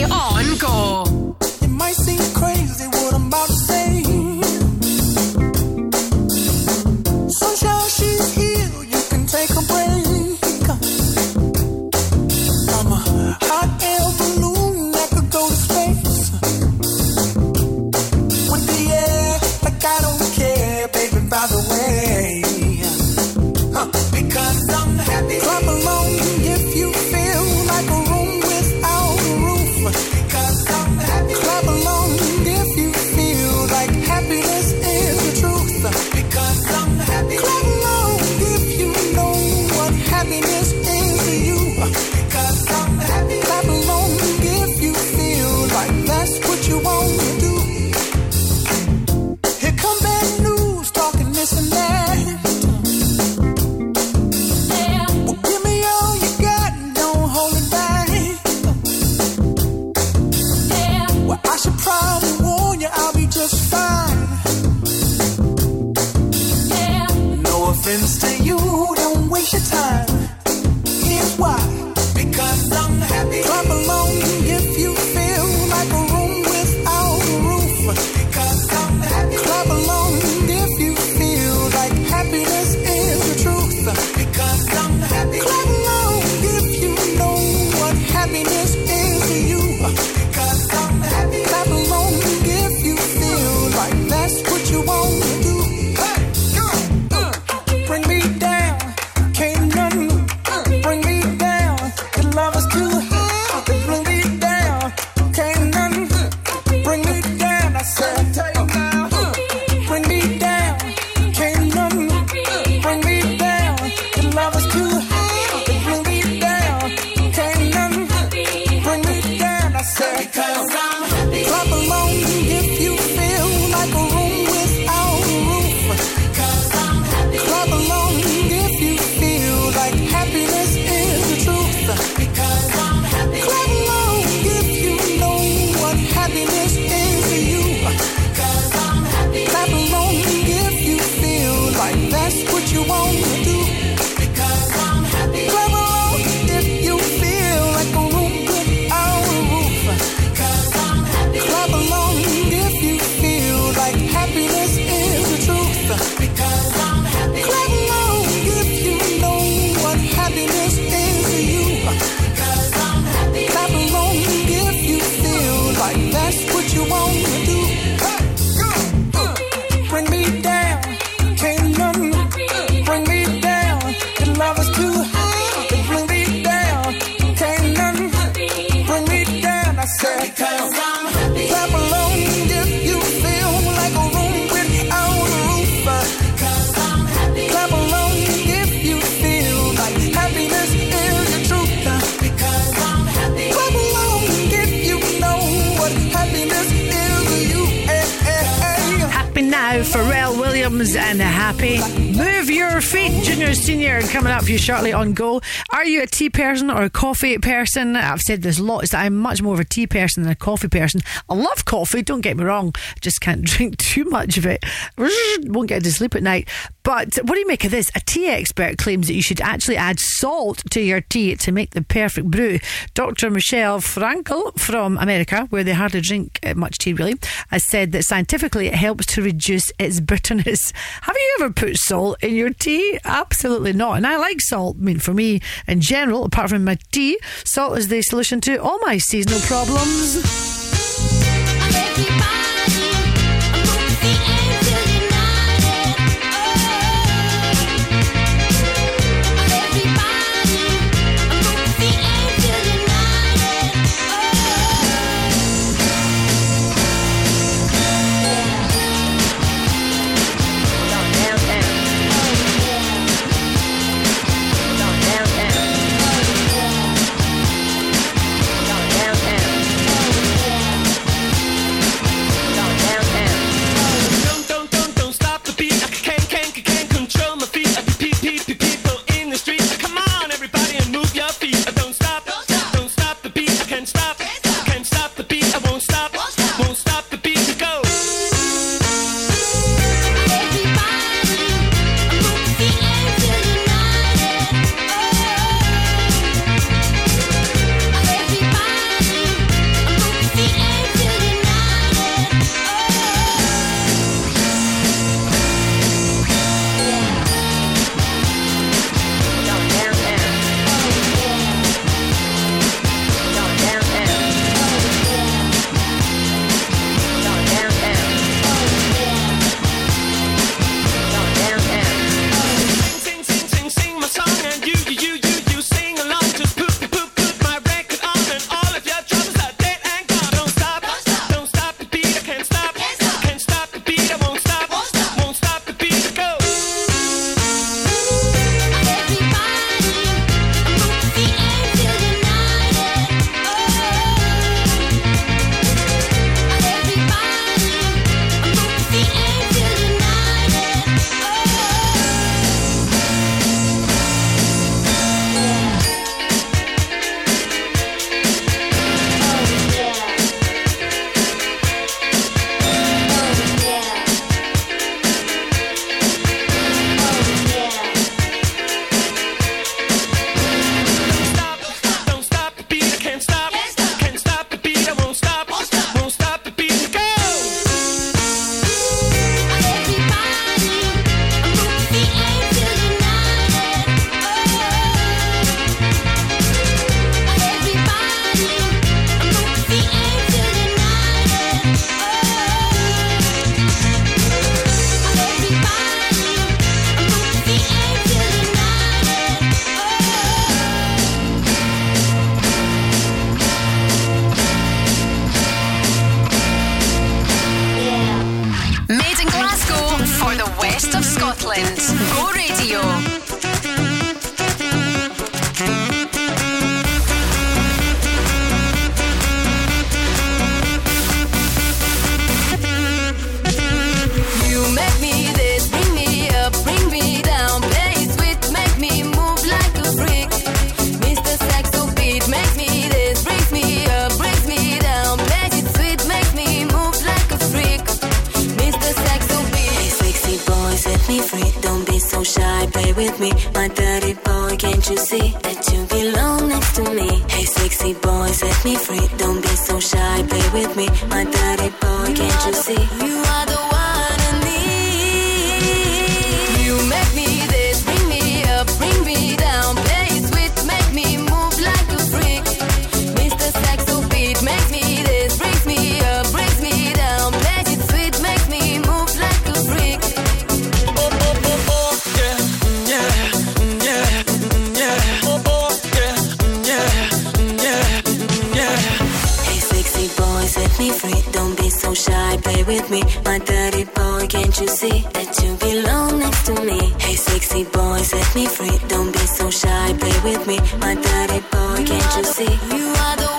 News Senior coming up for you shortly on Go. Are you a tea person or a coffee person? I've said this lots that I'm much more of a tea person than a coffee person. I love coffee, don't get me wrong, just can't *laughs* drink too much of it. Won't get to sleep at night. But what do you make of this? A tea expert claims that you should actually add salt to your tea to make the perfect brew. Dr. Michelle Francl from America, where they hardly drink uh, much tea really, has said that scientifically it helps to reduce its bitterness. *laughs* Have you ever put salt in your tea? Absolutely not. And I like salt. I mean, for me in general, apart from my tea, salt is the solution to all my seasonal problems. My dirty boy, can't you see? You are the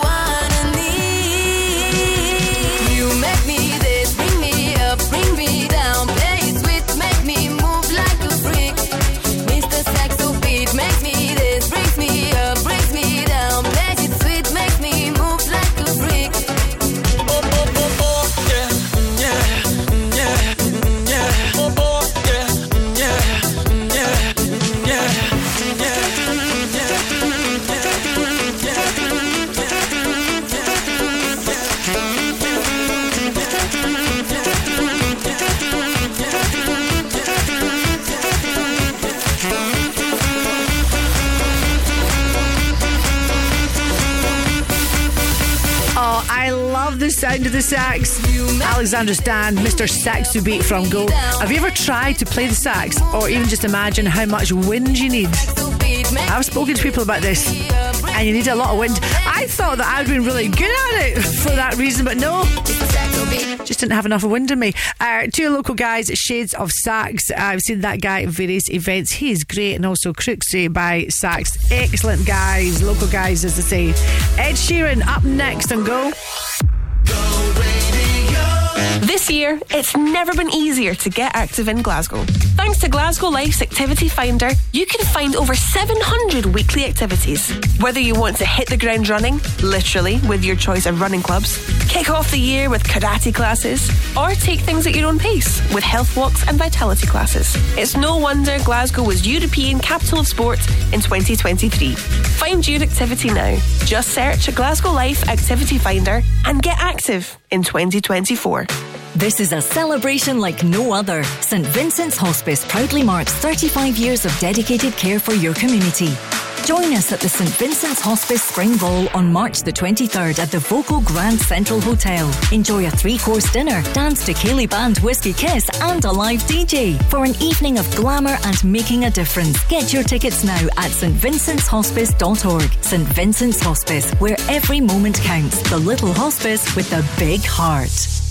sound of the sax. Alexandra Stan, Mr. Saxobeat from Go. Have you ever tried to play the sax or even just imagine how much wind you need? I've spoken to people about this and you need a lot of wind. I thought that I'd been really good at it for that reason, but no. Just didn't have enough wind in me. Uh, two local guys, Shades of Sax. I've seen that guy at various events. He is great, and also Crooksy by Sax. Excellent guys, local guys, as I say. Ed Sheeran up next and go. This year, it's never been easier to get active in Glasgow. Thanks to Glasgow Life's Activity Finder, you can find over 700 weekly activities. Whether you want to hit the ground running, literally, with your choice of running clubs, kick off the year with karate classes, or take things at your own pace with health walks and vitality classes. It's no wonder Glasgow was European Capital of Sport in 2023. Find your activity now. Just search Glasgow Life Activity Finder and get active in 2024. This is a celebration like no other. St Vincent's Hospice proudly marks 35 years of dedicated care for your community. Join us at the St Vincent's Hospice Spring Ball on March the 23rd at the voco Grand Central Hotel. Enjoy a three course dinner, dance to Ceilidh Band Whiskey Kiss, and a live DJ for an evening of glamour and making a difference. Get your tickets now at stvincent'shospice.org. St Vincent's Hospice, where every moment counts. The little hospice with the big heart.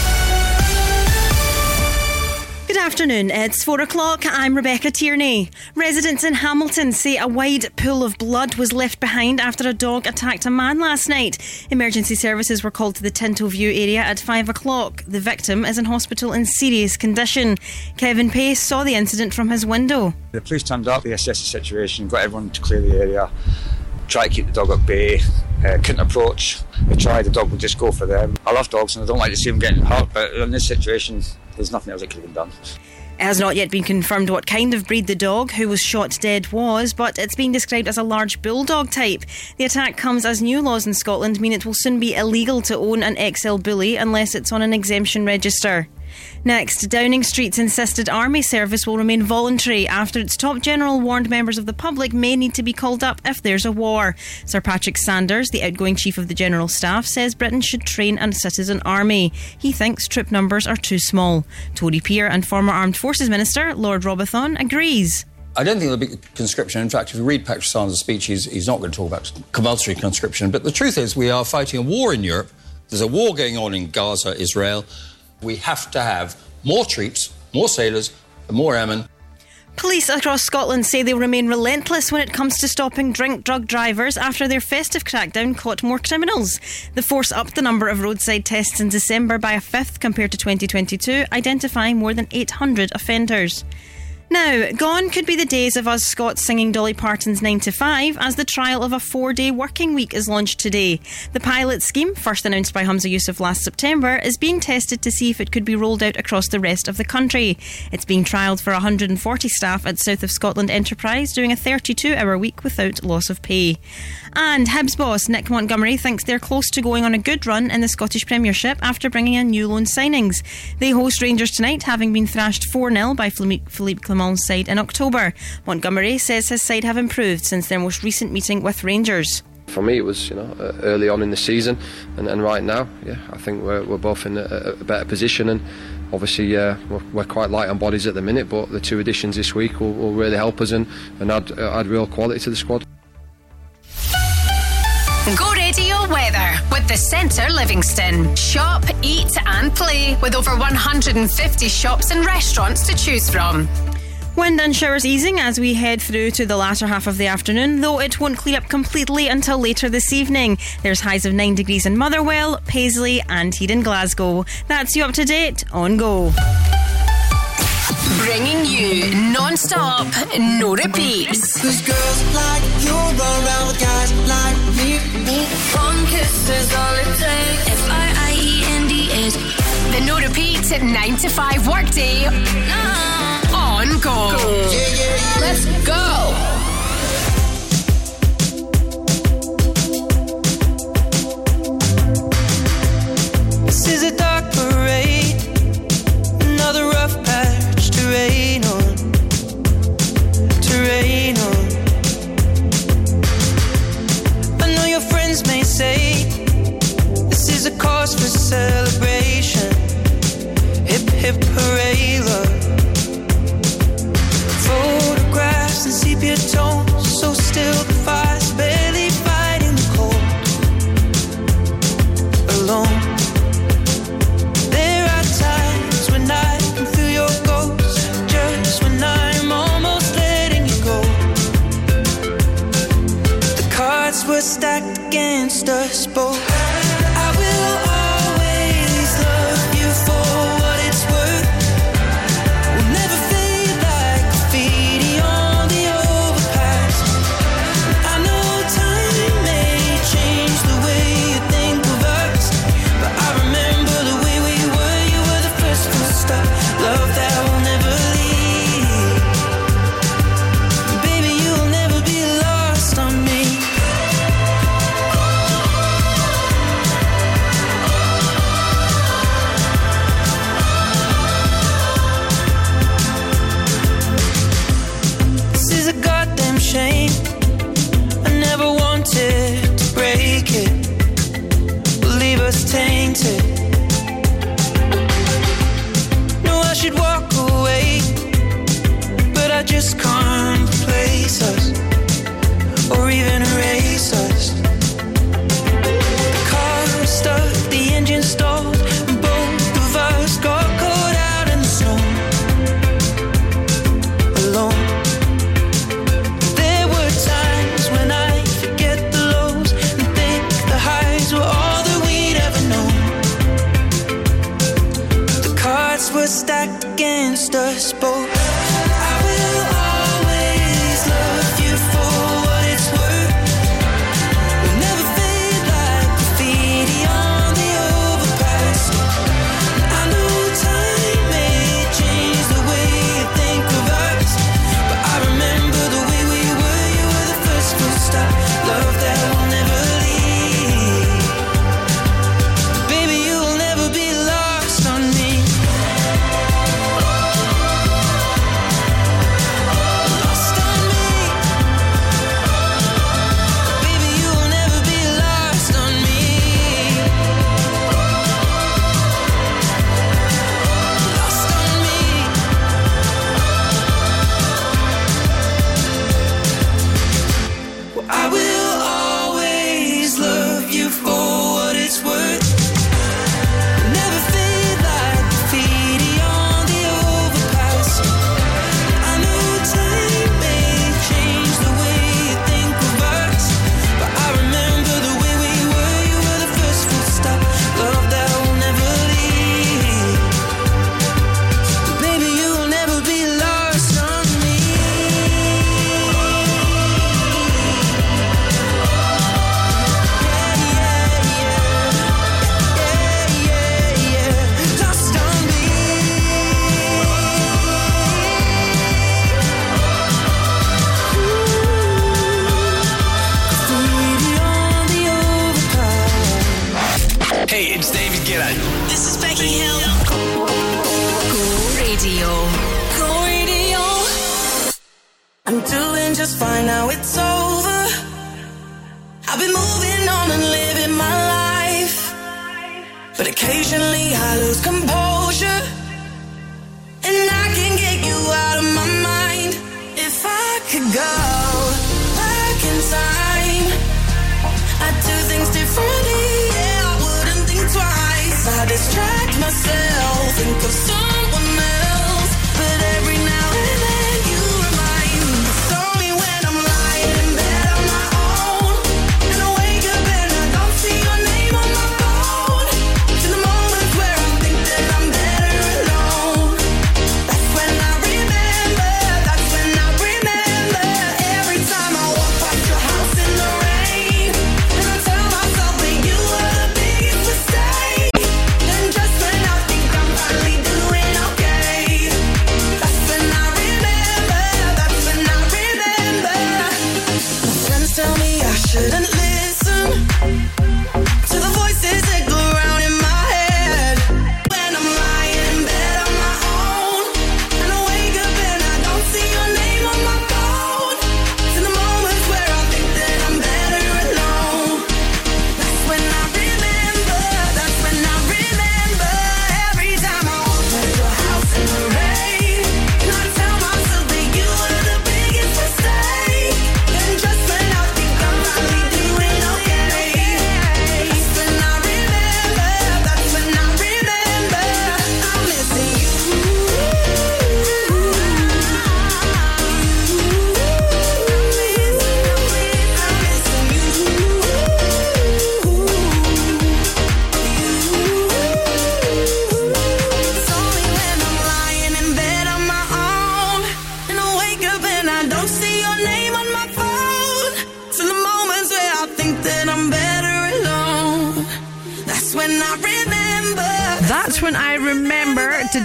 Good afternoon. It's four o'clock. I'm Rebecca Tierney. Residents in Hamilton say a wide pool of blood was left behind after a dog attacked a man last night. Emergency services were called to the Tinto View area at five o'clock. The victim is in hospital in serious condition. Kevin Pace saw the incident from his window. The police turned up, they assessed the situation, got everyone to clear the area, try to keep the dog at bay, uh, couldn't approach. They tried, the dog would just go for them. I love dogs and I don't like to see them getting hurt, but in this situation, there's nothing else that could have been done. It has not yet been confirmed what kind of breed the dog who was shot dead was, but it's being described as a large bulldog type. The attack comes as new laws in Scotland mean it will soon be illegal to own an XL bully unless it's on an exemption register. Next, Downing Street's insisted army service will remain voluntary after its top general warned members of the public may need to be called up if there's a war. Sir Patrick Sanders, the outgoing chief of the General Staff, says Britain should train a citizen army. He thinks troop numbers are too small. Tory peer and former Armed Forces Minister Lord Robathan agrees. I don't think there'll be conscription. In fact, if you read Patrick Sanders' speech, he's, he's not going to talk about compulsory conscription. But the truth is, we are fighting a war in Europe. There's a war going on in Gaza, Israel. We have to have more troops, more sailors, and more airmen. Police across Scotland say they'll remain relentless when it comes to stopping drink drug drivers after their festive crackdown caught more criminals. The force upped the number of roadside tests in December by a fifth compared to 2022, identifying more than 800 offenders. Now, gone could be the days of us Scots singing Dolly Parton's 9 to 5 as the trial of a four day working week is launched today. The pilot scheme, first announced by Humza Yousaf last September, is being tested to see if it could be rolled out across the rest of the country. It's being trialled for 140 staff at South of Scotland Enterprise doing a 32 hour week without loss of pay. And Hibs boss Nick Montgomery thinks they're close to going on a good run in the Scottish Premiership after bringing in new loan signings. They host Rangers tonight, having been thrashed 4 0 by Philippe Philippe Clement's side in October. Montgomery says his side have improved since their most recent meeting with Rangers. For me, it was you know uh, early on in the season, and, and right now, yeah, I think we're, we're both in a, a better position, and obviously uh, we're, we're quite light on bodies at the minute, but the two additions this week will, will really help us and, and add, uh, add real quality to the squad. Go radio weather with the Centre Livingston. Shop, eat, and play with over 150 shops and restaurants to choose from. Wind and showers easing as we head through to the latter half of the afternoon, though it won't clear up completely until later this evening. There's highs of 9 degrees in Motherwell, Paisley, and here in Glasgow. That's you up to date on Go. Bringing you non-stop, no repeats. Cause girls like you run around with guys like me. One kiss is all it takes. F-I-I-E-N-D-S. The no repeat at 9 to 5 workday. On Go. Let's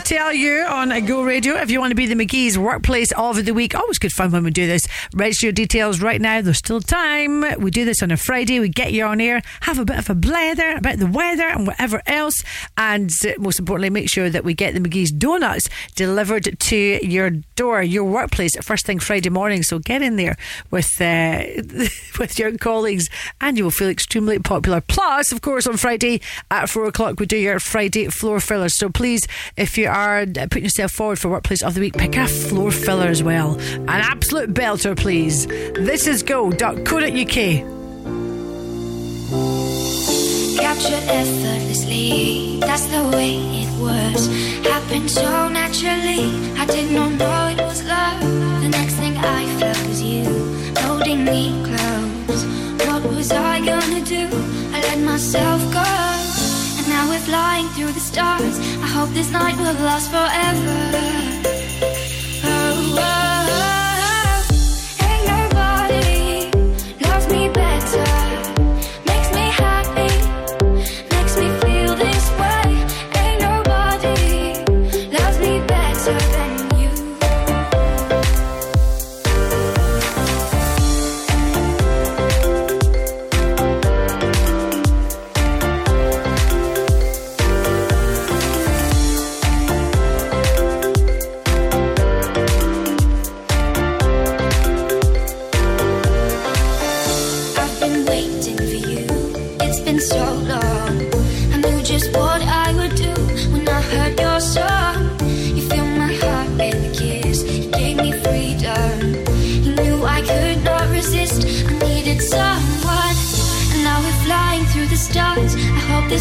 tell you on Go Radio if you want to be the McKie's workplace of the week. Always good fun when we do this. Register your details right now. There's still time. We do this on a Friday. We get you on air, have a bit of a blather about the weather and whatever else. And uh, most importantly, make sure that we get the McKie's donuts delivered to your door, your workplace, first thing Friday morning. So get in there with uh, *laughs* with your colleagues and you will feel extremely popular. Plus, of course, on Friday at four o'clock, we do your Friday floor fillers. So please, if you are Uh, putting yourself forward for Workplace of the Week, pick a floor filler as well. An absolute belter, please. This is go.co.uk. Captured effortlessly, that's the way it was. Happened so naturally, I did not know it was love. The next thing I felt was you holding me close. What was I gonna do? I let myself go. Flying through the stars. I hope this night will last forever. Oh, oh.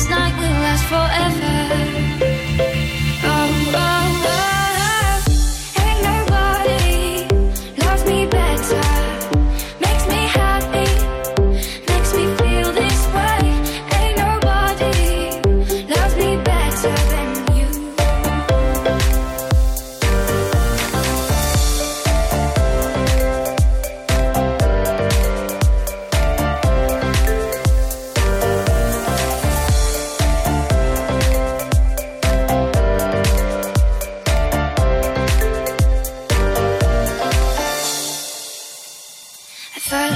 Night will last forever.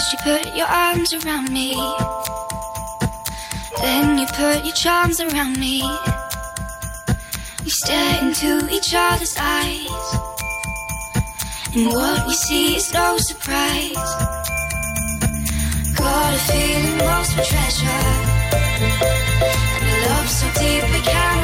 First, you put your arms around me. Then you put your charms around me. We stare into each other's eyes. And what we see is no surprise. Got a feeling lost for treasure. And a love so deep we cannot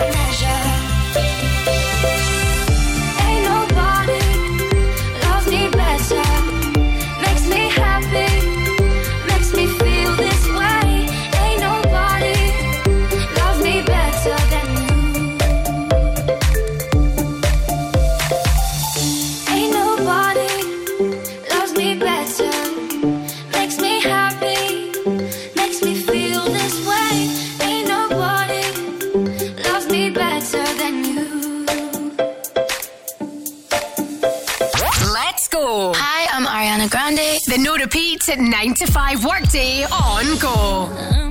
At 9 to 5 workday on go.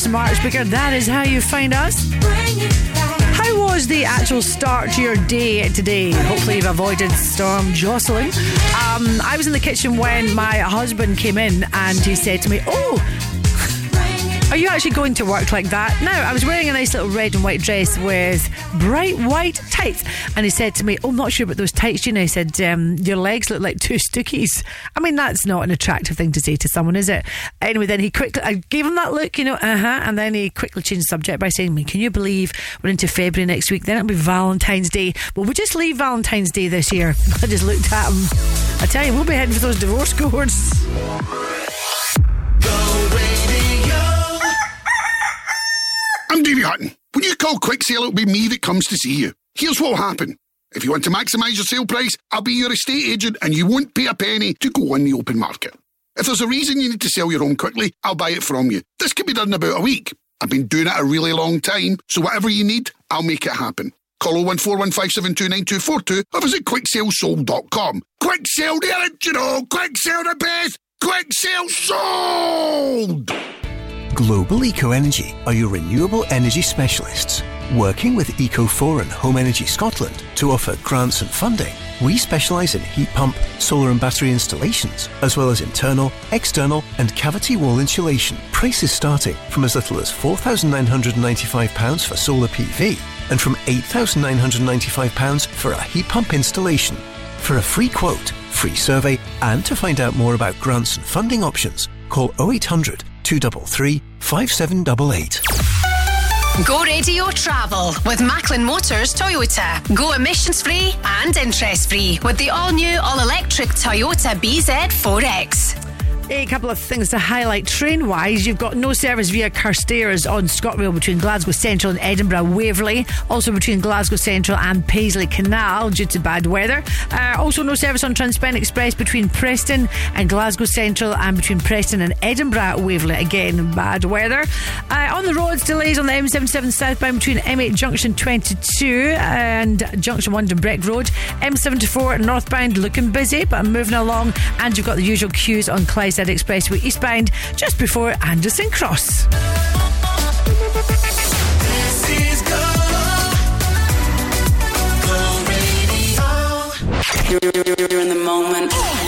Smart speaker. That is how you find us. How was the actual start to your day today? Hopefully, you've avoided Storm Jocelyn. Um, I was in the kitchen when my husband came in and he said to me, Oh, are you actually going to work like that? No, I was wearing a nice little red and white dress with bright white tights. And he said to me, Oh, I'm not sure about those tights, Gina. He said, um, Your legs look like two stookies. I mean, that's not an attractive thing to say to someone, is it? Anyway, then he quickly, I gave him that look, you know, uh huh. And then he quickly changed the subject by saying, "Me, Can you believe we're into February next week? Then it'll be Valentine's Day. Well, we just leave Valentine's Day this year. *laughs* I just looked at him. I tell you, we'll be heading for those divorce courts. I'm Davey Hutton. When you call Quick Sale, it'll be me that comes to see you. Here's what'll happen. If you want to maximise your sale price, I'll be your estate agent and you won't pay a penny to go on the open market. If there's a reason you need to sell your home quickly, I'll buy it from you. This can be done in about a week. I've been doing it a really long time, so whatever you need, I'll make it happen. Call 01415729242 or visit quicksalesold.com. Quick sale the original! Quick sale the best! Quick sale sold! Global Eco Energy are your renewable energy specialists, working with Eco4 and Home Energy Scotland to offer grants and funding We specialise in heat pump, solar and battery installations, as well as internal, external, and cavity wall insulation. Prices starting from as little as £4,995 for solar PV and from £8,995 for a heat pump installation. For a free quote, free survey, and to find out more about grants and funding options, call 0800 233 5788. Go Radio Travel with Macklin Motors Toyota. Go emissions free and interest free with the all new, all electric Toyota BZ4X. A couple of things to highlight train wise. You've got no service via Carstairs on ScotRail between Glasgow Central and Edinburgh Waverley. Also between Glasgow Central and Paisley Canal due to bad weather. Uh, also no service on Transpennine Express between Preston and Glasgow Central and between Preston and Edinburgh Waverley. Again, bad weather. Uh, on the roads, delays on the M77 southbound between M8 Junction 22 and Junction 1 Dumbreck Road. M74 northbound looking busy but moving along. And you've got the usual queues on Clydeside Expressway eastbound just before Anderston Cross. You're in the moment.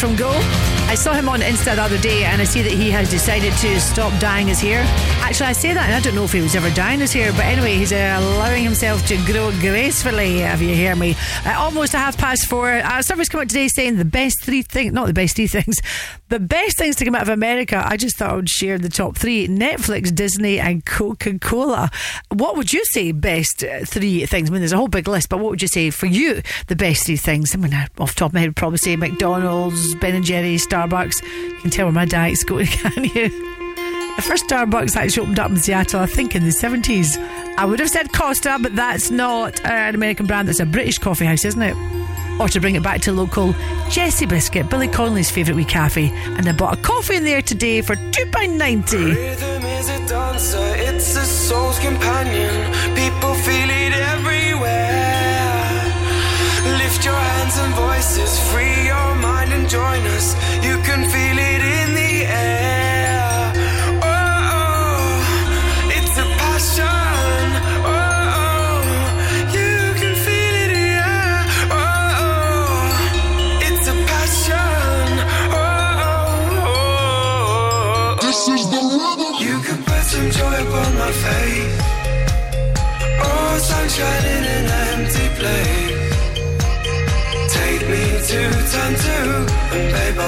From Go. I saw him on Insta the other day and I see that he has decided to stop dyeing his hair. Actually, I say that and I don't know if he was ever dyeing his hair, but anyway, he's uh, allowing himself to grow gracefully, if you hear me. Uh, almost a half past four. Uh, somebody's come out today saying the best three things, not the best three *laughs* things, the best things to come out of America. I just thought I would share the top three Netflix, Disney, and Coca Cola. What would you say best uh, three things? I mean, there's a whole big list, but what would you say for you the best three things? I mean, off top of my head, I'd probably say McDonald's, Ben and Jerry's, Starbucks. You can tell where my diet's going, *laughs* can you? The first Starbucks actually opened up in Seattle, I think, in the 70s. I would have said Costa, but that's not an American brand. That's a British coffee house, isn't it? Or to bring it back to local, Jessie Biscuit, Billy Connolly's favourite wee cafe. And I bought a coffee in there today for £2.90. Rhythm is a dancer, it's soul's companion. People feel it everywhere. Lift your hands and voices, free your mind and join us. You can feel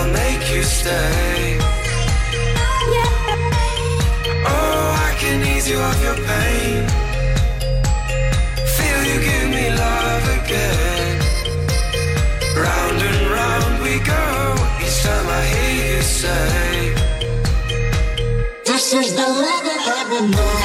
I'll make you stay. Oh, I can ease you of your pain. Feel you give me love again. Round and round we go. Each time I hear you say, This is the rhythm of the night.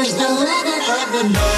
Is the rhythm of the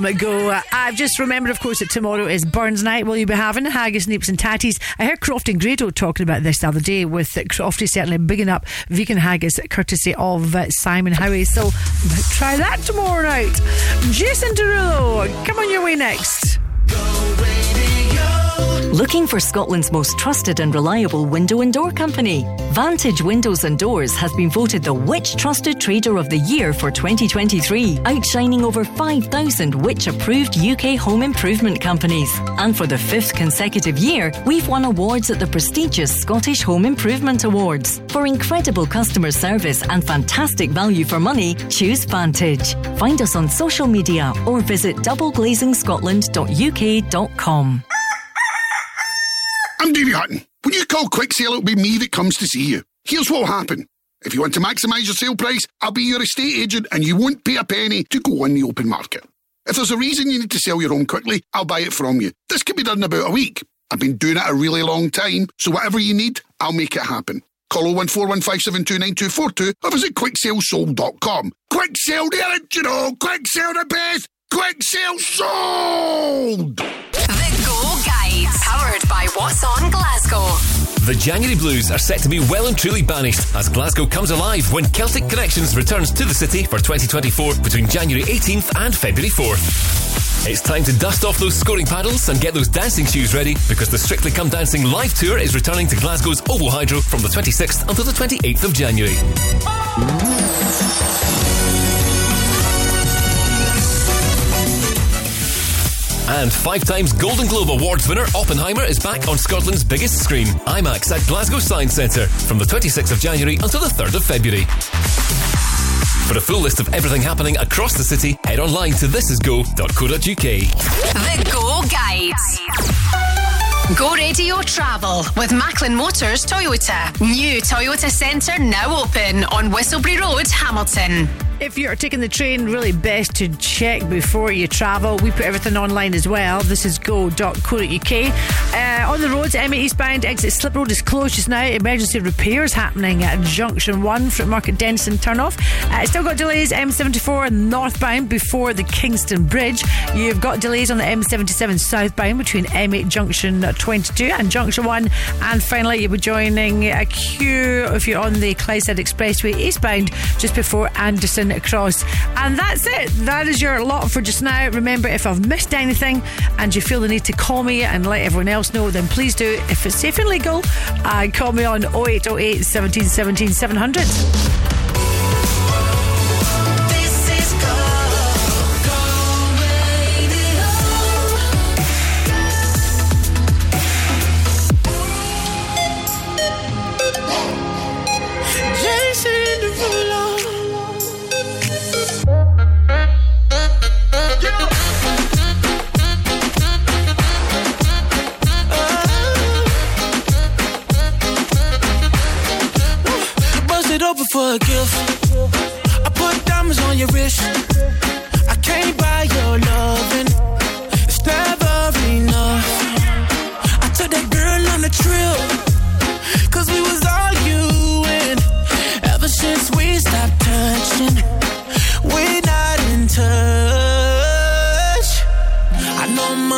from go. I've just remembered, of course, that tomorrow is Burns Night. Will you be having haggis, neeps, and tatties? I heard Croft and Grado talking about this the other day, with Crofty certainly bigging up vegan haggis courtesy of uh, Simon Howie. So try that tomorrow night. Jason Derulo, come on your way next. Looking for Scotland's most trusted and reliable window and door company? Vantage Windows and Doors has been voted the Which Trusted Trader of the Year for 2023, outshining over 5,000 Which approved UK home improvement companies. And for the fifth consecutive year, we've won awards at the prestigious Scottish Home Improvement Awards. For incredible customer service and fantastic value for money, choose Vantage. Find us on social media or visit doubleglazingscotland.uk.com. I'm Davy Hutton. Call Quick Sale, it'll be me that comes to see you. Here's what'll happen. If you want to maximise your sale price, I'll be your estate agent and you won't pay a penny to go on the open market. If there's a reason you need to sell your home quickly, I'll buy it from you. This can be done in about a week. I've been doing it a really long time, so whatever you need, I'll make it happen. Call 01415729242 or visit quicksalesold.com. Quick sale, the original! Quick sale, the best! Quick sale sold! The Go Guide, powered by What's On Glasgow. The January Blues are set to be well and truly banished as Glasgow comes alive when Celtic Connections returns to the city for 2024 between January 18th and February 4th. It's time to dust off those scoring paddles and get those dancing shoes ready because the Strictly Come Dancing live tour is returning to Glasgow's OVO Hydro from the 26th until the 28th of January. And five times Golden Globe Awards winner Oppenheimer is back on Scotland's biggest screen, IMAX at Glasgow Science Centre, from the 26th of January until the 3rd of February. For a full list of everything happening across the city, head online to thisisgo.co.uk. The Go Guide. Go Radio Travel with Macklin Motors Toyota. New Toyota Centre now open on Whistleberry Road, Hamilton. If you're taking the train, really best to check before you travel. We put everything online as well. This is go.co.uk. Uh, on the roads, M8 eastbound, exit Slip Road is closed just now. Emergency repairs happening at Junction 1 for Market Denison turnoff. Uh, still got delays M74 northbound before the Kingston Bridge. You've got delays on the M77 southbound between M8 Junction 22 and Junction 1. And finally, you'll be joining a queue if you're on the Clydeside Expressway eastbound just before Anderston Cross. And that's it. That is your lot for just now. Remember, if I've missed anything and you feel the need to call me and let everyone else know, then please do. If it's safe and legal, uh, call me on 0808 17 17 700.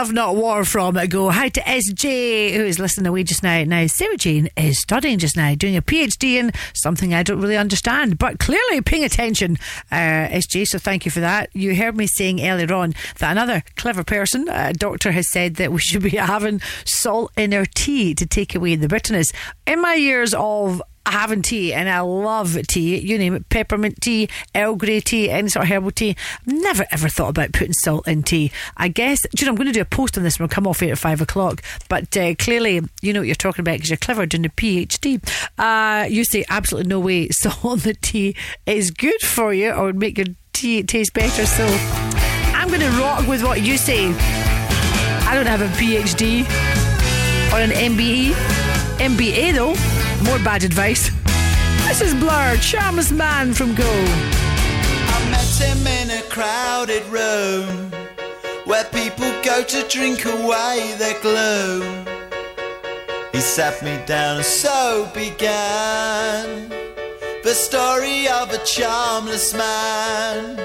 Love Not War from Go. Hi to SJ, who is listening away just now. Now, Sarah Jane is studying just now, doing a PhD in something I don't really understand, but clearly paying attention, uh, SJ, so thank you for that. You heard me saying earlier on that another clever person, a doctor, has said that we should be *laughs* having salt in our tea to take away the bitterness. In my years of having tea and I love tea, you name it, peppermint tea, Earl Grey tea, any sort of herbal tea. Never ever thought about putting salt in tea. I guess, you know, I'm going to do a post on this when we come off here at five o'clock, but uh, clearly you know what you're talking about because you're clever doing a PhD. Uh, you say absolutely no way *laughs* salt on the tea is good for you or would make your tea taste better. So I'm going to rock with what you say. I don't have a PhD or an MBE. MBA though, more bad advice. This is Blur, Charmless Man from Go. I met him in a crowded room where people go to drink away their gloom. He sat me down and so began the story of a charmless man,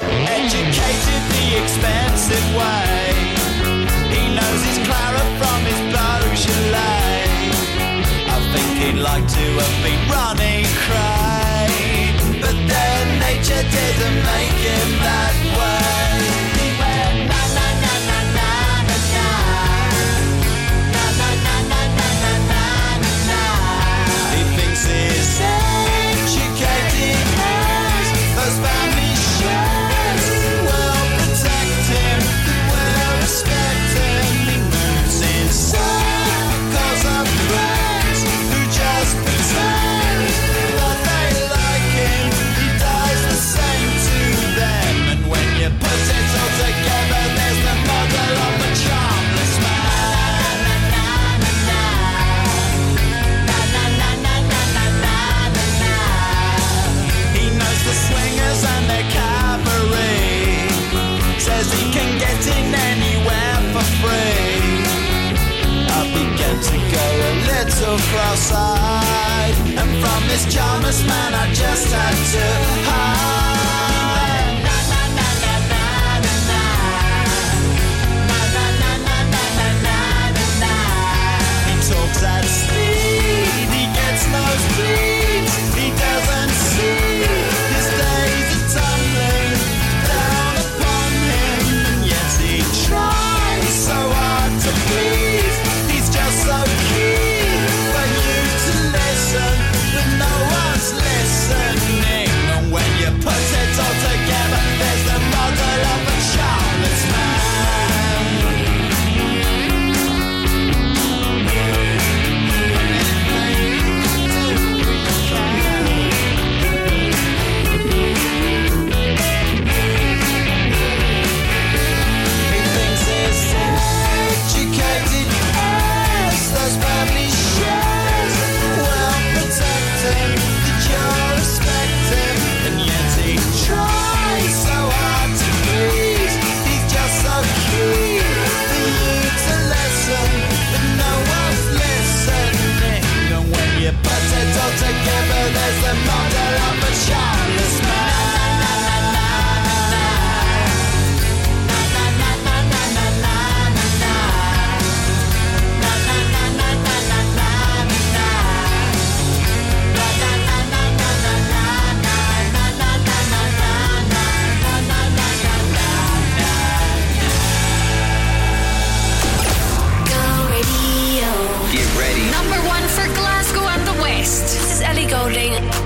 educated the expensive way. He knows his claret from his Beaujolais. He'd like to have been running cray, but then nature didn't make him that way. This charmless man I just had to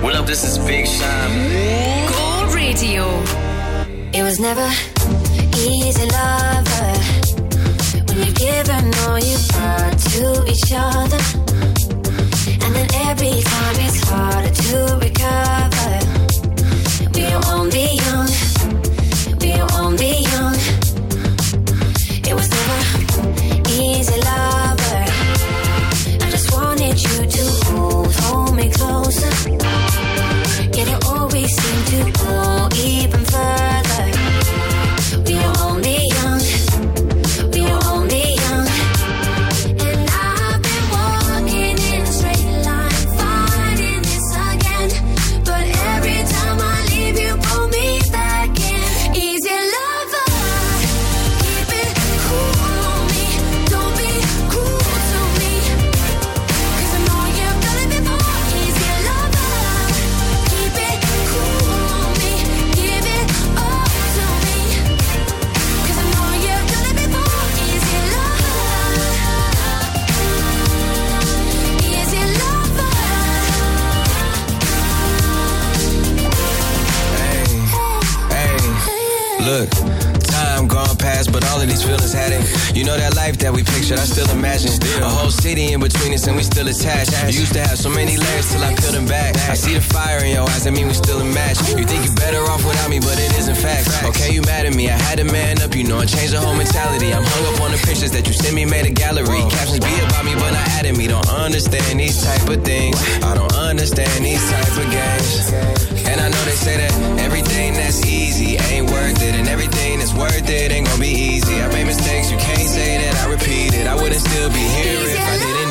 What up? This is Big Sean. Go Radio. It was never easy, lover. When you've given all you've got to each other. And then every time it's harder to recover. We won't be young. Pictured, I still imagine. still. A whole city in between us, and we still attached. You used to have so many layers till I peeled them back. I see the fire in your eyes, I mean we still a match. You think you're better off without me, but it isn't fact. Okay, you mad at me, I had to man up, you know, I changed the whole mentality. I'm hung up on the pictures that you sent me, made a gallery. Captions be about me, but not adding me. Don't understand these type of things. I don't understand these type of games. And I know they say that everything that's easy ain't worth it, and everything worth it ain't gonna be easy. I made mistakes, you can't say that I repeat it. I wouldn't still be here if I didn't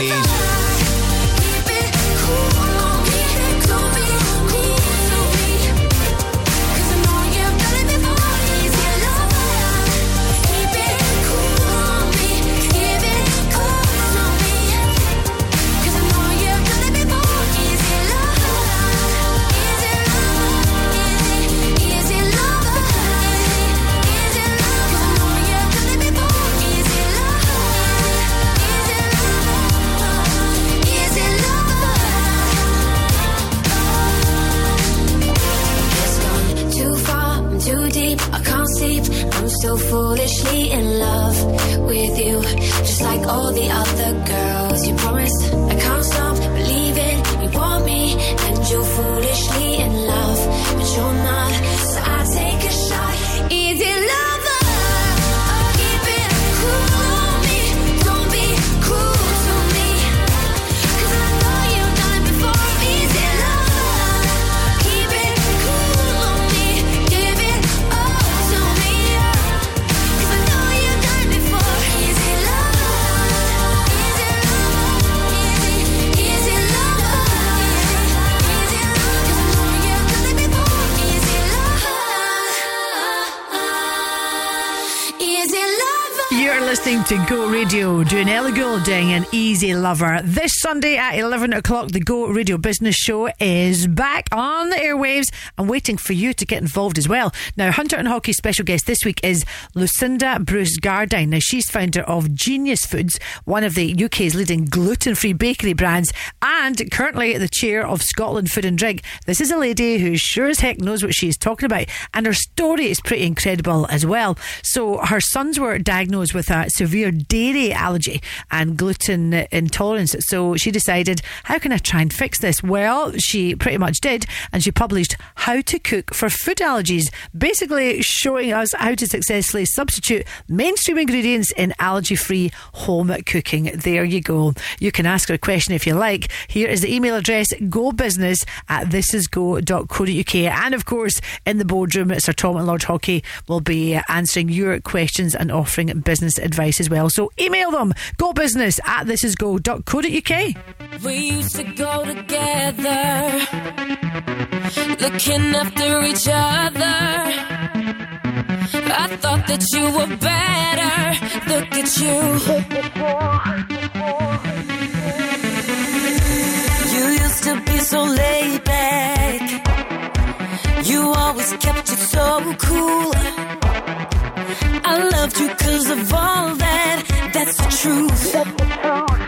Lover. This Sunday at 11 o'clock, the Go Radio Business Show is back on the airwaves and waiting for you to get involved as well. Now, Hunter and Haughey's special guest this week is Lucinda Bruce Gardyne. Now, she's founder of Genius Foods, one of the UK's leading gluten free bakery brands, and currently the chair of Scotland Food and Drink. This is a lady who sure as heck knows what she's talking about, and her story is pretty incredible as well. So, her sons were diagnosed with a severe dairy allergy and gluten intolerance. So, she decided, how can I try and fix this? Well, she pretty much did, and she published How to Cook for Food Allergies, basically showing us how to successfully substitute mainstream ingredients in allergy free home cooking. There you go. You can ask her a question if you like. Here is the email address gobusiness at thisisgo.co.uk. And of course, in the boardroom, Sir Tom and Lord Haughey will be answering your questions and offering business advice as well. So email them gobusiness at thisisgo.co.uk. We used to go together, looking after each other. I thought that you were better. Look at you. You used to be so laid back. You always kept it so cool. I loved you cause of all that. That's the truth. I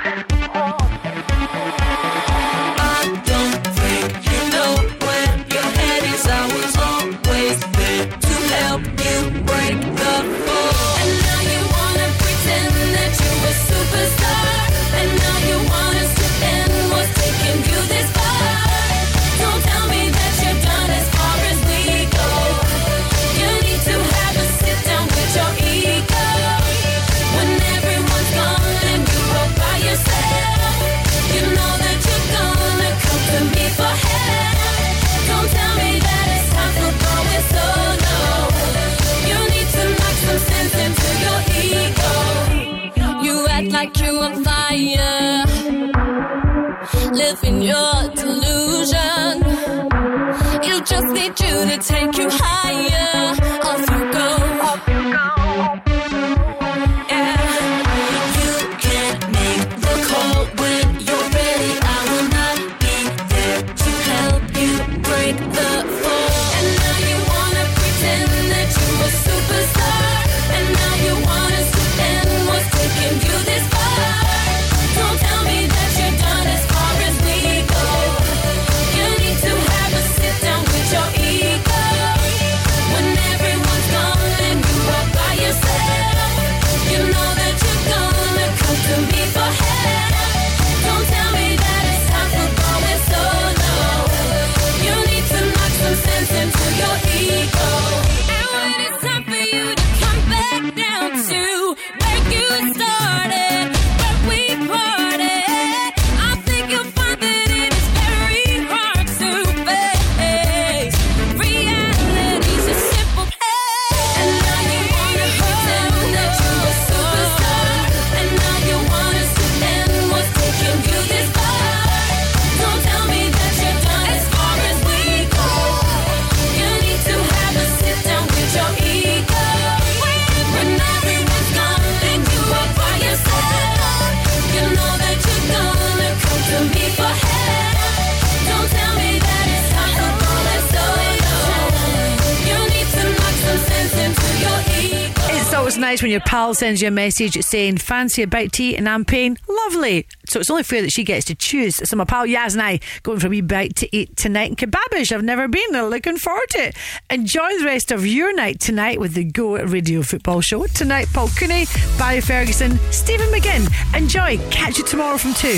you to take you higher. nice when your pal sends you a message saying, fancy a bite to eat and I'm paying? Lovely. So it's only fair that she gets to choose. So my pal Yaz and I going for a wee bite to eat tonight in Kebabish. I've never been there. Looking forward to it. Enjoy the rest of your night tonight with the Go Radio Football Show. Tonight, Paul Cooney, Barry Ferguson, Stephen McGinn. Enjoy. Catch you tomorrow from 2.